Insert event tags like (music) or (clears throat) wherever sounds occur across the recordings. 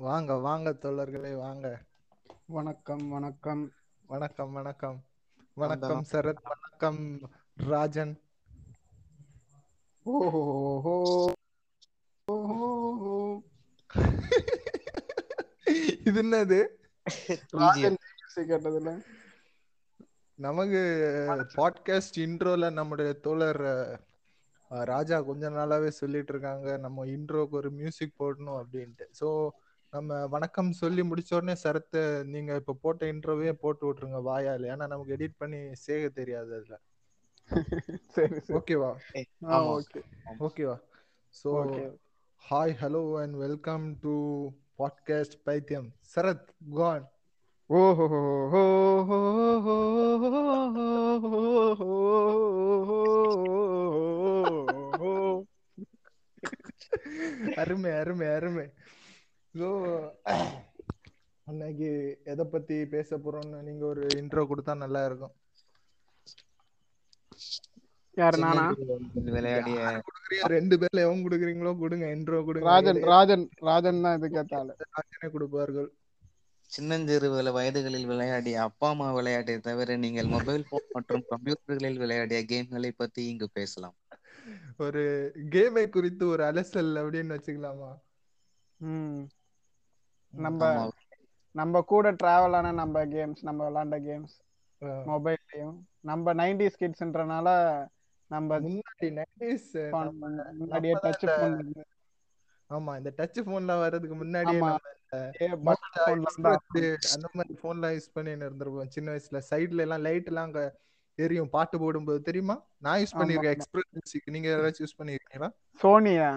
வாங்க வாங்க தோழர்களே வாங்க. வணக்கம் வணக்கம். வணக்கம் வணக்கம். வணக்கம் சரத். வணக்கம் ராஜன். ஓஹோ ஓஹோ. இது என்னது? (laughs) ராஜன் கேட்டதுல. நமக்கு பாட்காஸ்ட் இன்ட்ரோல நம்முடைய தோழர் ராஜா கொஞ்ச நாளாவே சொல்லிட்டு இருக்காங்க. நம்ம இன்ட்ரோக்கு ஒரு மியூசிக் போடணும் அப்படின்ட்டு. ஸோ நம்ம வணக்கம் சொல்லி முடிச்ச உடனே சரத்து நீங்க இப்ப போட்ட இன்ட்ரோவே போட்டு விட்டுருங்க வாயால். ஏன்னா நமக்கு எடிட் பண்ணி சேக தெரியாது அதுல. (laughs) சரி சரி. ஓகேவா ஆ ஆமா. ஓகே ஓகேவா okay hi hello and welcome to podcast பைத்தியம் சரத் கான் ஓஹோ அருமை அருமை அருமை. ஸோ (clears throat) அன்னைக்கு எதை பத்தி பேச போறோம்னு நீங்க ஒரு இன்ட்ரோ கொடுத்தா நல்லா இருக்கும். யாரு நானா? விளையாடிய ரெண்டு பேர்ல எவங்க கொடுக்குறீங்களோ கொடுங்க இன்ட்ரோ கொடுங்க. ராஜன் ராஜன் ராஜன் தான் இது கேட்டாலு (laughs) ராஜனே கொடுப்பார்கள். சின்னஞ்சிறு வயதுகளில் விளையாடிய அப்பா அம்மா விளையாட்டை தவிர நீங்கள் மொபைல் போன் மற்றும் கம்ப்யூட்டர்களில் விளையாடிய கேம்களை பத்தி இங்கு பேசலாம். ஒரு கேமை குறித்து ஒரு அலசல் அப்படின்னு வச்சுக்கலாமா? ம். நம்ம. நம்ம கூட டிராவல் ஆன நம்ம கேம்ஸ் நம்ம விளையாண்ட கேம்ஸ் மொபைல்லையும் நம்ம நைன்டிஸ் கிட்ஸ்ன்றனால நம்ம முன்னாடி நைன்டிஸ் முன்னாடியே டச் போன் ஆமா இந்த டச் போன்ல வர்றதுக்கு போன்ல Express அந்த மாதிரி போன்லாம் யூஸ் பண்ணின்னு இருந்திருப்போம். சின்ன வயசுல சைடுல எல்லாம் லைட் எல்லாம் அங்க எரியும். பாட்டு போடும்போது தெரியுமா? நான் யூஸ் பண்ணிருக்கேன். எக்ஸ்பிரஸ் நீங்க யாராச்சும் யூஸ் பண்ணிருக்கீங்களா? சோனியா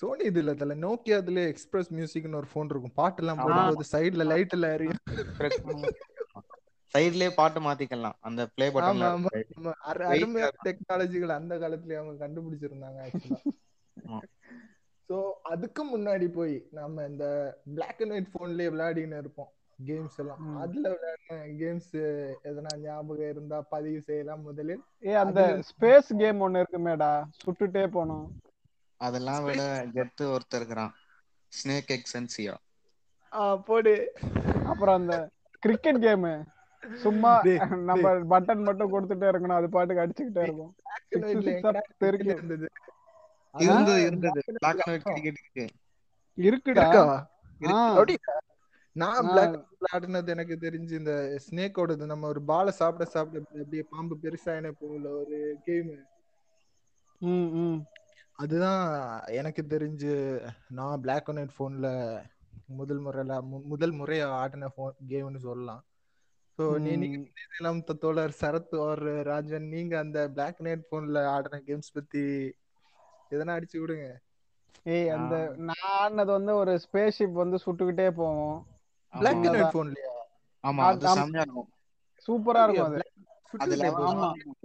சோனி இது இல்ல தல. நோக்கியா அதுல எக்ஸ்பிரஸ் மியூசிக்னு ஒரு போன் இருக்கும். பாட்டு எல்லாம். போடும்போது சைடுல லைட் எல்லாம் எரியும் சைட்லயே பாட்டு மாத்திக்கலாம். அந்த பிளே ஆமா பட்டன்ல ஆமா ஆமா. அரு- Wait அருமையான டெக்னாலஜிகள் அந்த காலத்துல அவங்க கண்டுபிடிச்சிருந்தாங்க ஆக்சுவலா. சோ அதுக்கு முன்னாடி போய் நம்ம இந்த பிளாக் அண்ட் ஒயிட் போன்லயே விளையாடின்னு இருப்போம். கேம்ஸ் எல்லாம். அதுல விளையாடின கேம்ஸ் எதனா ஞாபகம் இருந்தா பதிவு செய்யலாம் முதலில். ஏ அந்த ஸ்பேஸ் கேம் ஒண்ணு இருக்குமேடா. சுட்டுட்டே போனோம். அதெல்லாம் விட கெத்து ஒருத்தர் இருக்கிறான். ஸ்னேக் எக்ஸன்சியா ஆ, போடு. அப்புறம் அந்த கிரிக்கெட் கேம் சும்மா நம்ம பட்டன் மட்டும் கொடுத்துட்டே இருக்கணும். அது பாட்டுக்கு அடிச்சுக்கிட்டே இருக்கும். இருக்குடா? நான். பிளாக் விளையாடுனது எனக்கு தெரிஞ்சு இந்த ஸ்னேக்கோடது நம்ம ஒரு பாலை சாப்பிட சாப்பிட அப்படி- அப்படியே பாம்பு பெருசாயினே போகல ஒரு கேம் ம், ம். அதுதான் எனக்கு தெரிஞ்சு நான் பிளாக் அண்ட் ஒயிட் போன்ல முதல் முறையில முதல் முறையா ஆடின போன் கேம்னு சொல்லலாம். ஸோ நீ நீங்க தோழர் சரத் ஒரு ராஜன் நீங்க அந்த பிளாக் அண்ட் ஒயிட் போன்ல ஆடின கேம்ஸ் பத்தி எதனா அடிச்சு விடுங்க. ஏய் அந்த நான் ஆடினது வந்து ஒரு ஸ்பேஸ் ஷிப் வந்து சுட்டுக்கிட்டே போவோம். Black and. ஒயிட் போன்லயா ஆமா அது இருக்கும். சூப்பரா இருக்கும் அது.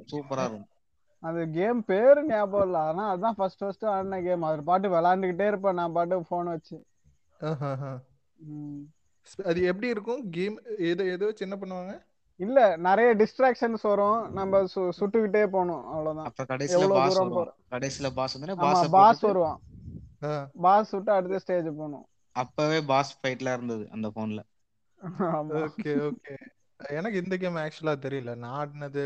சூப்பரா இருக்கும். அது கேம் பேரு ஞாபகம் இல்ல. ஆனா அதுதான் ஃபர்ஸ்ட் ஃபர்ஸ்ட் ஆடின கேம் அது பாட்டு விளையாண்டுகிட்டே இருப்பேன் நான் பாட்டு போன் வச்சு. அது எப்படி இருக்கும்? கேம் ஏதோ ஏதோ சின்ன பண்ணுவாங்க? இல்ல நிறைய டிஸ்ட்ராக்ஷன்ஸ் வரும். நம்ம சுட்டுக்கிட்டே போகணும். அவ்வளவுதான். அப்ப பாஸ் தூரம் வருவான். கடைசியில பாஸ் வந்து பாஸ் பாஸ் வருவான். பாஸ் சுட்டு அடுத்த ஸ்டேஜ் போகணும். அப்பவே பாஸ் ஃபைட்ல இருந்தது அந்த போன்ல ஓகே ஓகே. எனக்கு இந்த கேம் ஆக்சுவலா தெரியல. நான் ஆடினது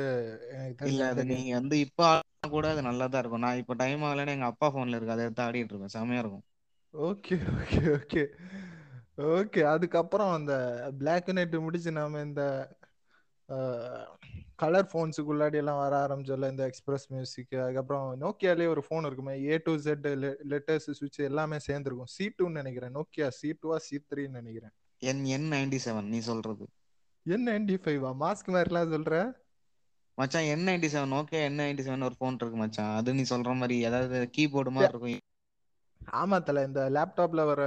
எனக்கு இல்ல அது. நீங்க வந்து இப்ப ஆடினா கூட அது நல்லா தான் இருக்கும். நான் இப்ப டைம் ஆகலன்னு எங்க அப்பா போன்ல இருக்கு. அதை எடுத்து ஆடிட்டு இருக்கேன் செமையா இருக்கும். ஓகே ஓகே ஓகே ஓகே அதுக்கப்புறம் அந்த பிளாக் அண்ட் ஒயிட் முடிச்சு நாம இந்த கலர் ஃபோன்ஸுக்குள்ளாடி எல்லாம் வர ஆரம்பிச்சோம்ல இந்த எக்ஸ்பிரஸ் மியூசிக் அதுக்கப்புறம் நோக்கியாலே ஒரு ஃபோன் இருக்குமே. ஏ டு ஜெட் லெட்டர்ஸ் சுவிட்ச் எல்லாமே சேர்ந்துருக்கும். சி டூன்னு நினைக்கிறேன். நோக்கியா சி டூவா சி த்ரீன்னு நினைக்கிறேன். என் என் நைன்டி செவன் நீ சொல்றது. என் நைன்டி ஃபைவா மாஸ்க் மாதிரிலாம் சொல்ற? மச்சான் என் நைன்டி செவன் ஓகே என் நைன்டி செவன் ஒரு போன் இருக்கு மச்சான். அது நீ சொல்ற மாதிரி அதாவது கீபோர்டு மாதிரி இருக்கும். ஆமா தல இந்த லேப்டாப்ல வர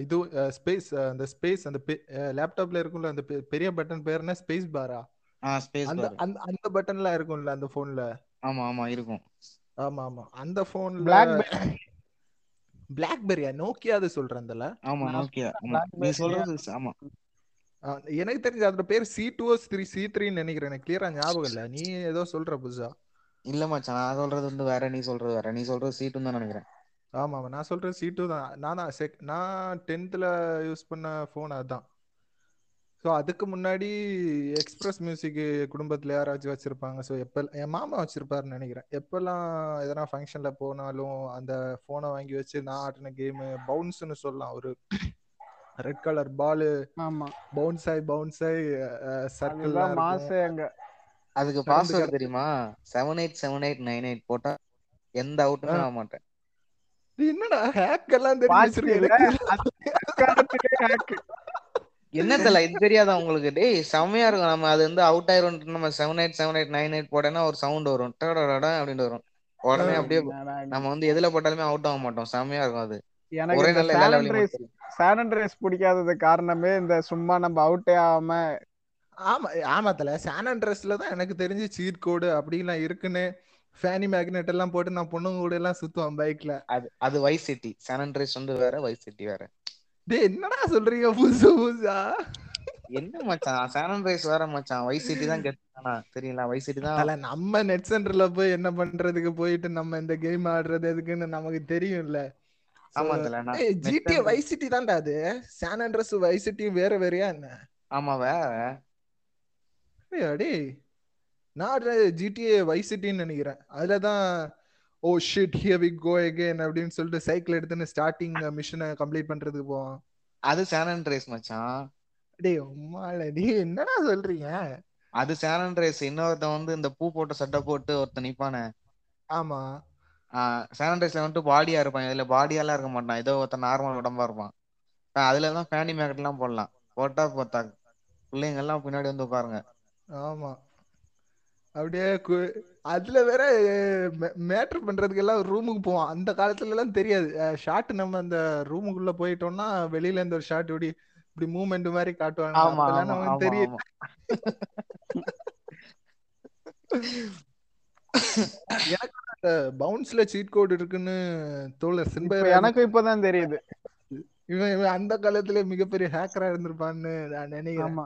இது ஸ்பேஸ் அந்த ஸ்பேஸ் அந்த லேப்டாப்ல இருக்கும்ல அந்த பெ- பெரிய பட்டன் பேர் என்ன? ஸ்பேஸ் பாரா ஆ? ஸ்பேஸ் அந்த பார் அந்த அந்த பட்டன்லாம் இருக்கும்ல அந்த போன்ல ஆமா ஆமா இருக்கும். ஆமா ஆமா. அந்த போன்ல பிளாக் பிளாக்பெரியா நோக்கியா அது சொல்றேன் தல. ஆமா நோக்கியா ஆமா. நீ சொல்றது ஆமா. எனக்கு தெரிஞ்ச அதோட பேர் சி டூ த்ரீ சி த்ரீன்னு நினைக்கிறேன். எனக்கு கிளியரா ஞாபகம் இல்ல. நீ ஏதோ சொல்ற புதுசா? இல்ல மச்சான் நான் சொல்றது வந்து வேற நீ சொல்றது வேற. நீ சொல்றது சீட்டுன்னு தான் நினைக்கிறேன். ஆமா ஆமா. நான் சொல்றேன் சி டூ தான். நான் தான் செக் நான் டென்த்தில் யூஸ் பண்ண ஃபோன் அதுதான் ஸோ அதுக்கு முன்னாடி எக்ஸ்பிரஸ் மியூசிக் குடும்பத்தில் யாராச்சும் வச்சிருப்பாங்க. ஸோ எப்போ என் மாமா வச்சிருப்பாருன்னு நினைக்கிறேன். எப்பெல்லாம் எதனா ஃபங்க்ஷனில் போனாலும் அந்த ஃபோனை வாங்கி வச்சு நான் ஆட்டின கேமு பவுன்ஸ்னு சொல்லலாம். ஒரு ரெட் கலர் பாலு ஆமா. பவுன்ஸ் ஆகி பவுன்ஸ் ஆகி சர்க்கிள் மாசே அங்க. அதுக்கு பாஸ்வேர்டு. தெரியுமா? Seven eight seven eight nine eight போட்டா எந்த அவுட்டுமே ஆக மாட்டேன். என்னடா ஹேக் எல்லாம் தெரிஞ்சு hack. என்னத்துல இது தெரியாதா உங்களுக்கு? டேய் செம்மையா இருக்கும். நம்ம அது வந்து அவுட் ஆயிரும் நம்ம seven eight seven eight nine eight போட்டேன்னா ஒரு சவுண்ட் வரும். டடடடா அப்படின்னு வரும். உடனே அப்படியே? நம்ம வந்து எதுல போட்டாலுமே அவுட் ஆக மாட்டோம். செம்மையா இருக்கும் அது. எனக்கு ஒரே இந்த நல்ல எல்லா சான் லெவலையும் அண்ட்ரேஸ் சான் அண்ட்ரேஸ் பிடிக்காதது காரணமே இந்த சும்மா நம்ம அவுட்டே ஆகாம ஆமா ஆமாத்தல சான் அண்ட்ரஸ்ல தான் எனக்கு தெரிஞ்சு சீட் கோடு அப்படிலாம் இருக்குன்னு ஃபேனி மேக்னெட் எல்லாம் போட்டு நான் பொண்ணுங்க கூட எல்லாம் சுத்துவேன் பைக்ல அது அது வைஸ் சிட்டி சான் அண்ட்ரேஸ் வந்து வேற வைஸ் சிட்டி வேற. டேய் என்னடா சொல்றீங்க புதுசு புதுசா? என்ன மச்சான்? சான் அண்ட்ரேஸ் வேற மச்சான். வைஸ் சிட்டி தான் கெத்தானா தெரியல வைஸ் சிட்டி தான் தல நம்ம நெட் சென்டர்ல போய் என்ன பண்றதுக்கு போயிட்டு நம்ம இந்த கேம் ஆடுறது எதுக்குன்னு நமக்கு தெரியும்ல. ஆமா தல நான் ஜிடிஏ வைஸ் சிட்டி தான்டா அது. சான் அண்ட்ரஸ் வைஸ் வேற வேறயா என்ன? ஆமா வேற அப்படியா டேய் நான் ஜிடிஏ வைஸ் சிட்டின்னு நினைக்கிறேன். அதுல தான் ஓ shit here we go again அப்படின்னு சொல்லிட்டு சைக்கிள் எடுத்துன்னு ஸ்டார்டிங் மிஷனை கம்ப்ளீட் பண்றதுக்கு போவான். அது சான் அண்ட்ரேஸ் மச்சான். டேய் உம்மால டேய் என்னடா சொல்றீங்க? அது சான் அண்ட்ரேஸ் இன்னொருத்தன் வந்து இந்த பூ போட்ட சட்டை போட்டு ஒருத்தன் நிப்பானே. ஆமா. சான் அண்ட்ரேஸ்ல வந்துட்டு பாடியா இருப்பான். இதுல பாடியாலாம் இருக்க மாட்டான். ஏதோ ஒருத்தன் நார்மல் உடம்பா இருப்பான். அதுல தான் ஃபேனி மேக்கெட் எல்லாம் போடலாம். போட்டா போட்டா பிள்ளைங்க எல்லாம் பின்னாடி வந்து உட்காருங்க. ஆமா. அப்படியே அதுல வேற மேட்ரு பண்றதுக்கு எல்லாம் ரூமுக்கு போவோம் அந்த காலத்துல எல்லாம் தெரியாது ஷாட் நம்ம அந்த ரூமுக்குள்ள போயிட்டோம்னா வெளியில இருந்து ஒரு ஷாட் இப்படி இப்படி மூவ்மெண்ட் மாதிரி காட்டுவாங்க. நமக்கு தெரியும் (laughs) எனக்கு பவுன்ஸ்ல சீட் கோட் இருக்குன்னு தோழர் இப்ப சின்பயர் எனக்கு இப்பதான் தெரியுது. இவன் இவன் அந்த காலத்துல மிகப்பெரிய ஹேக்கரா இருந்திருப்பான்னு நான் நினைக்கிறேன். ஆமா.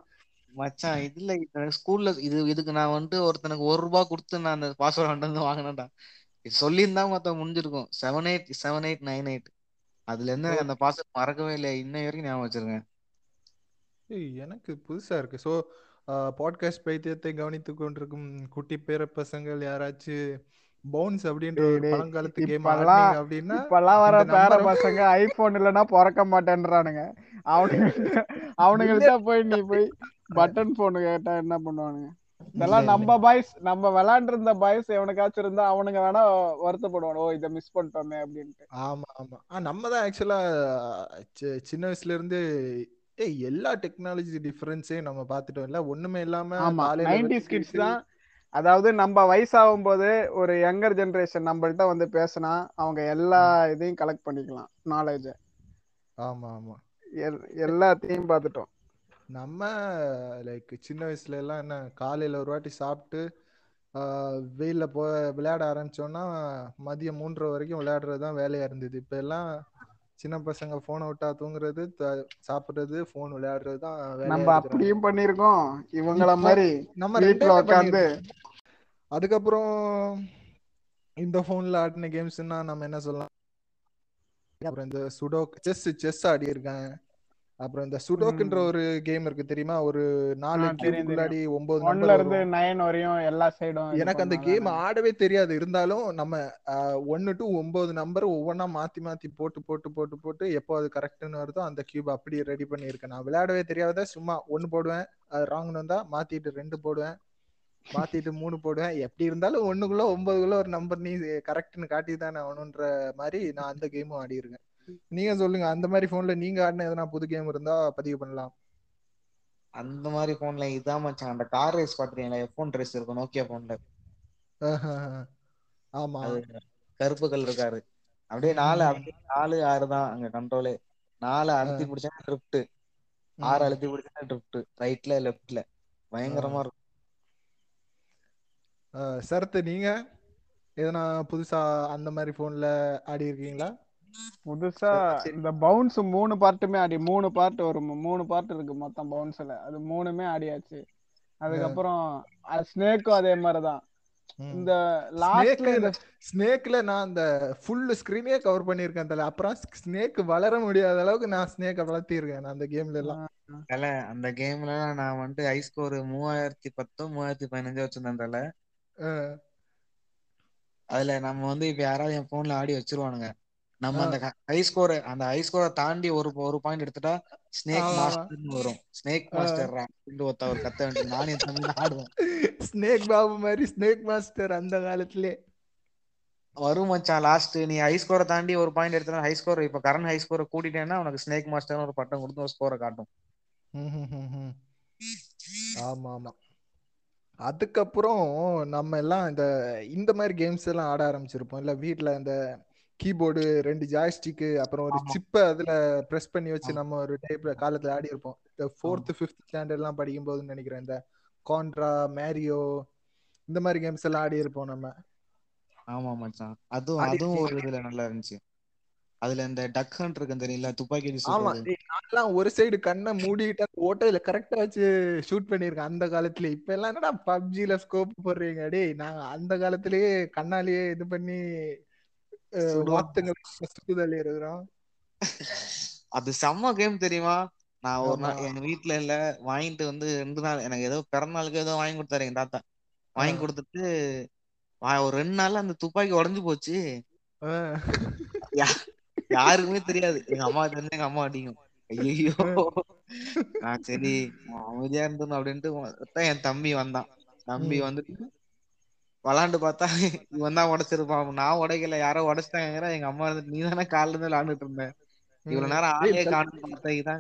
மச்சான் இதுல எனக்கு ஸ்கூல்ல இது இதுக்கு நான் வந்துட்டு ஒருத்தனுக்கு ஒரு ரூபாய் கொடுத்து நான் அந்த பாஸ்வேர்ட் வந்து வாங்கினேன்டா. இது சொல்லியிருந்தா மொத்தம் முடிஞ்சிருக்கும். Seven eight seven eight nine eight அதுல இருந்து எனக்கு அந்த பாஸ்வேர்ட் மறக்கவே இல்லை இன்ன வரைக்கும் ஞாபகம் வச்சிருக்கேன். எனக்கு புதுசா இருக்கு. ஸோ பாட்காஸ்ட் பைத்தியத்தை கவனித்துக் கொண்டிருக்கும் குட்டி பேர பசங்கள் யாராச்சும் பவுன்ஸ் அப்படின்ற பழங்காலத்து கேம் அப்படின்னா இப்பெல்லாம் வர பேர பசங்க ஐபோன் இல்லைன்னா பிறக்க மாட்டேன்றானுங்க. அவனுங்க அவனுங்கள்ட்ட போய் நீ போய் பட்டன் போன் கேட்டா என்ன பண்ணுவானுங்க? இதெல்லாம் நம்ம பாய்ஸ் நம்ம விளையாண்டு இருந்த பாய்ஸ் எவனுக்காச்சும் இருந்தா அவனுங்க வேணா வருத்தப்படுவானு ஓ இதை மிஸ் பண்ணிட்டோமே அப்படின்ட்டு. ஆமா ஆமா. நம்ம தான் ஆக்சுவலா சின்ன வயசுல இருந்து ஏய் எல்லா டெக்னாலஜி டிஃபரன்ஸையும் நம்ம பார்த்துட்டோம் இல்ல? ஒண்ணுமே இல்லாம ஆமா நைன்டிஸ் கிட்ஸ் தான் அதாவது நம்ம வயசாகும் போது ஒரு யங்கர் ஜெனரேஷன் நம்மள்ட்ட வந்து பேசினா அவங்க எல்லா இதையும் கலெக்ட் பண்ணிக்கலாம் நாலேஜ ஆமா ஆமா. எல்லாத்தையும் பார்த்துட்டோம். நம்ம லைக் சின்ன வயசுல எல்லாம் என்ன காலையில ஒரு வாட்டி சாப்பிட்டு ஆஹ் வெயில்ல போ விளையாட ஆரம்பிச்சோம்னா மதியம் மூன்றரை வரைக்கும் விளையாடுறது தான் வேலையா இருந்தது. இப்ப எல்லாம் சின்ன பசங்க போனை விட்டா தூங்குறது சாப்பிடுறது போன் விளையாடுறது தான் நம்ம அப்படியும் பண்ணிருக்கோம் இவங்கள மாதிரி நம்ம வீட்டுல உட்காந்து அதுக்கப்புறம் இந்த போன்ல ஆடின கேம்ஸ்னா நம்ம என்ன சொல்லலாம்? அப்புறம் இந்த சுடோக் செஸ் செஸ் ஆடி இருக்கேன் அப்புறம் இந்த சுடோக்குன்ற. ஒரு கேம் இருக்கு தெரியுமா? ஒரு நாலு கியூபுக்குள்ளாடி ஒன்பது ஒன்ல இருந்து நைன் வரையும் எல்லா சைடும் எனக்கு அந்த கேம் ஆடவே தெரியாது. இருந்தாலும் நம்ம ஒன்னு டு ஒன்பது நம்பர் ஒவ்வொன்றா மாத்தி மாத்தி போட்டு போட்டு போட்டு போட்டு எப்போ அது கரெக்ட்னு வருதோ அந்த கியூப் அப்படியே ரெடி பண்ணியிருக்கேன். நான் விளையாடவே தெரியாத சும்மா ஒன்னு போடுவேன் அது ராங்னு வந்தா மாத்திட்டு ரெண்டு போடுவேன் மாத்திட்டு மூணு போடுவேன். எப்படி இருந்தாலும் ஒண்ணுக்குள்ள ஒன்பதுக்குள்ள ஒரு நம்பர் நீ கரெக்ட்னு காட்டி தானே ஆகணுன்ற மாதிரி நான் அந்த கேமும் ஆடி இருக்கேன் நீங்க சொல்லுங்க அந்த மாதிரி போன்ல நீங்க ஆடின எதனா புது கேம் இருந்தா பதிவு பண்ணலாம். அந்த மாதிரி போன்ல இதான் மச்சான் அந்த கார் ரேஸ் பாத்துறீங்களா எஃப் ரேஸ் இருக்கும் நோக்கியா போன்ல ஆமா. கருப்பு கலர் இருக்காரு. அப்படியே நாலு அப்படியே நாலு ஆறு தான் அங்க கண்ட்ரோலே நாலு அழுத்தி பிடிச்சா ட்ரிப்ட் ஆறு அழுத்தி பிடிச்சா ட்ரிப்ட் ரைட்ல லெஃப்ட்ல பயங்கரமா இருக்கும். சரத்து நீங்க எதனா புதுசா அந்த மாதிரி போன்ல ஆடி இருக்கீங்களா புதுசா. இந்த பவுன்ஸ் மூணு பார்ட்டுமே ஆடி மூணு பார்ட் வரும். மூணு பார்ட் இருக்கு மொத்தம் பவுன்ஸ்ல அது மூணுமே ஆடியாச்சு. அதுக்கப்புறம் ஸ்னேக்கும் அதே மாதிரிதான். இந்த லாஸ்ட்ல இந்த ஸ்னேக்ல நான் அந்த ஃபுல் ஸ்கிரீனே கவர் பண்ணியிருக்கேன் தல. அப்புறம் ஸ்னேக் வளர முடியாத அளவுக்கு நான் ஸ்னேக்கை வளர்த்திருக்கேன் நான் அந்த கேம்ல எல்லாம். தல அந்த கேம்ல நான் வந்துட்டு ஹை ஸ்கோர் மூவாயிரத்தி பத்தோ மூவாயிரத்தி பதினஞ்சோ வச்சிருந்தேன் தல. அதுல நம்ம வந்து இப்ப யாராவது என் போன்ல ஆடி வச்சிருவானுங்க. நம்ம. அந்த ஹை ஸ்கோர் அந்த ஹை ஸ்கோரை தாண்டி ஒரு ஒரு பாயிண்ட் எடுத்துட்டா ஸ்னேக். மாஸ்டர்னு வரும் ஸ்னேக். மாஸ்டர் அப்படின்னு ஒருத்த ஒரு கத்த வேண்டியது நானும் என் தம்பி ஆடுவோம் ஸ்னேக் பாபு மாதிரி ஸ்னேக் மாஸ்டர் அந்த காலத்திலே வரும் மச்சான் லாஸ்ட் நீ ஹை ஸ்கோரை தாண்டி ஒரு பாயிண்ட் எடுத்தா ஹை ஸ்கோர் இப்ப கரண்ட் ஹை ஸ்கோரை கூட்டிட்டேன்னா உனக்கு ஸ்னேக் மாஸ்டர்னு ஒரு பட்டம் கொடுத்து ஒரு ஸ்கோரை காட்டும். ஆமா ஆமா அதுக்கப்புறம் நம்ம எல்லாம் இந்த இந்த மாதிரி கேம்ஸ் எல்லாம் ஆட ஆரம்பிச்சிருப்போம் இல்ல வீட்ல இந்த கீபோர்டு ரெண்டு ஜாய்ஸ்டிக்கு அப்புறம் ஒரு. சிப்பை அதுல பிரஸ் பண்ணி வச்சு. நம்ம ஒரு டைப்ல காலத்துல ஆடி இருப்போம். இந்த ஃபோர்த் ஃபிஃப்த் ஸ்டாண்டர்ட் எல்லாம் படிக்கும் போதுன்னு நினைக்கிறேன். இந்த கான்ட்ரா மேரியோ இந்த மாதிரி கேம்ஸ் எல்லாம் ஆடி இருப்போம் நம்ம. ஆமா மச்சான். அதுவும் அதுவும் ஒரு? இதுல நல்லா இருந்துச்சு. அதுல இந்த டக் ஹண்ட் இருக்கு தெரியல துப்பாக்கி ஆமா. நான்லாம் ஒரு சைடு கண்ணை மூடிட்டு ஓட்டையில கரெக்டா வச்சு ஷூட் பண்ணிருக்கேன் அந்த காலத்துல இப்ப எல்லாம் என்னடா பப்ஜில ஸ்கோப் போடுறீங்க? டேய் நாங்க அந்த காலத்திலேயே கண்ணாலேயே இது பண்ணி அது செம்ம கேம் தெரியுமா? நான் ஒரு நாள். எங்க வீட்ல இல்ல வாங்கிட்டு வந்து ரெண்டு நாள் எனக்கு ஏதோ பிறந்த நாளுக்கு ஏதோ வாங்கி கொடுத்தாரு எங்க தாத்தா. வாங்கி. கொடுத்துட்டு ஒரு ரெண்டு நாள்ல அந்த துப்பாக்கி உடைஞ்சு போச்சு. யாருக்குமே தெரியாது. எங்க அம்மா தெரிஞ்சு எங்க அம்மா அடிக்கும். ஐயோ நான் (laughs) சரி அமைதியா இருந்தோம் அப்படின்ட்டு என் தம்பி வந்தான். தம்பி. வந்துட்டு விளாண்டு பார்த்தா இவன் தான் உடைச்சிருப்பான். நான் உடைக்கல யாரோ உடைச்சிட்டாங்க எங்க அம்மா இருந்துட்டு நீ தானே காலைல இருந்து விளாண்டுட்டு இருந்த. இவ்வளவு. நேரம் ஆளே காணும்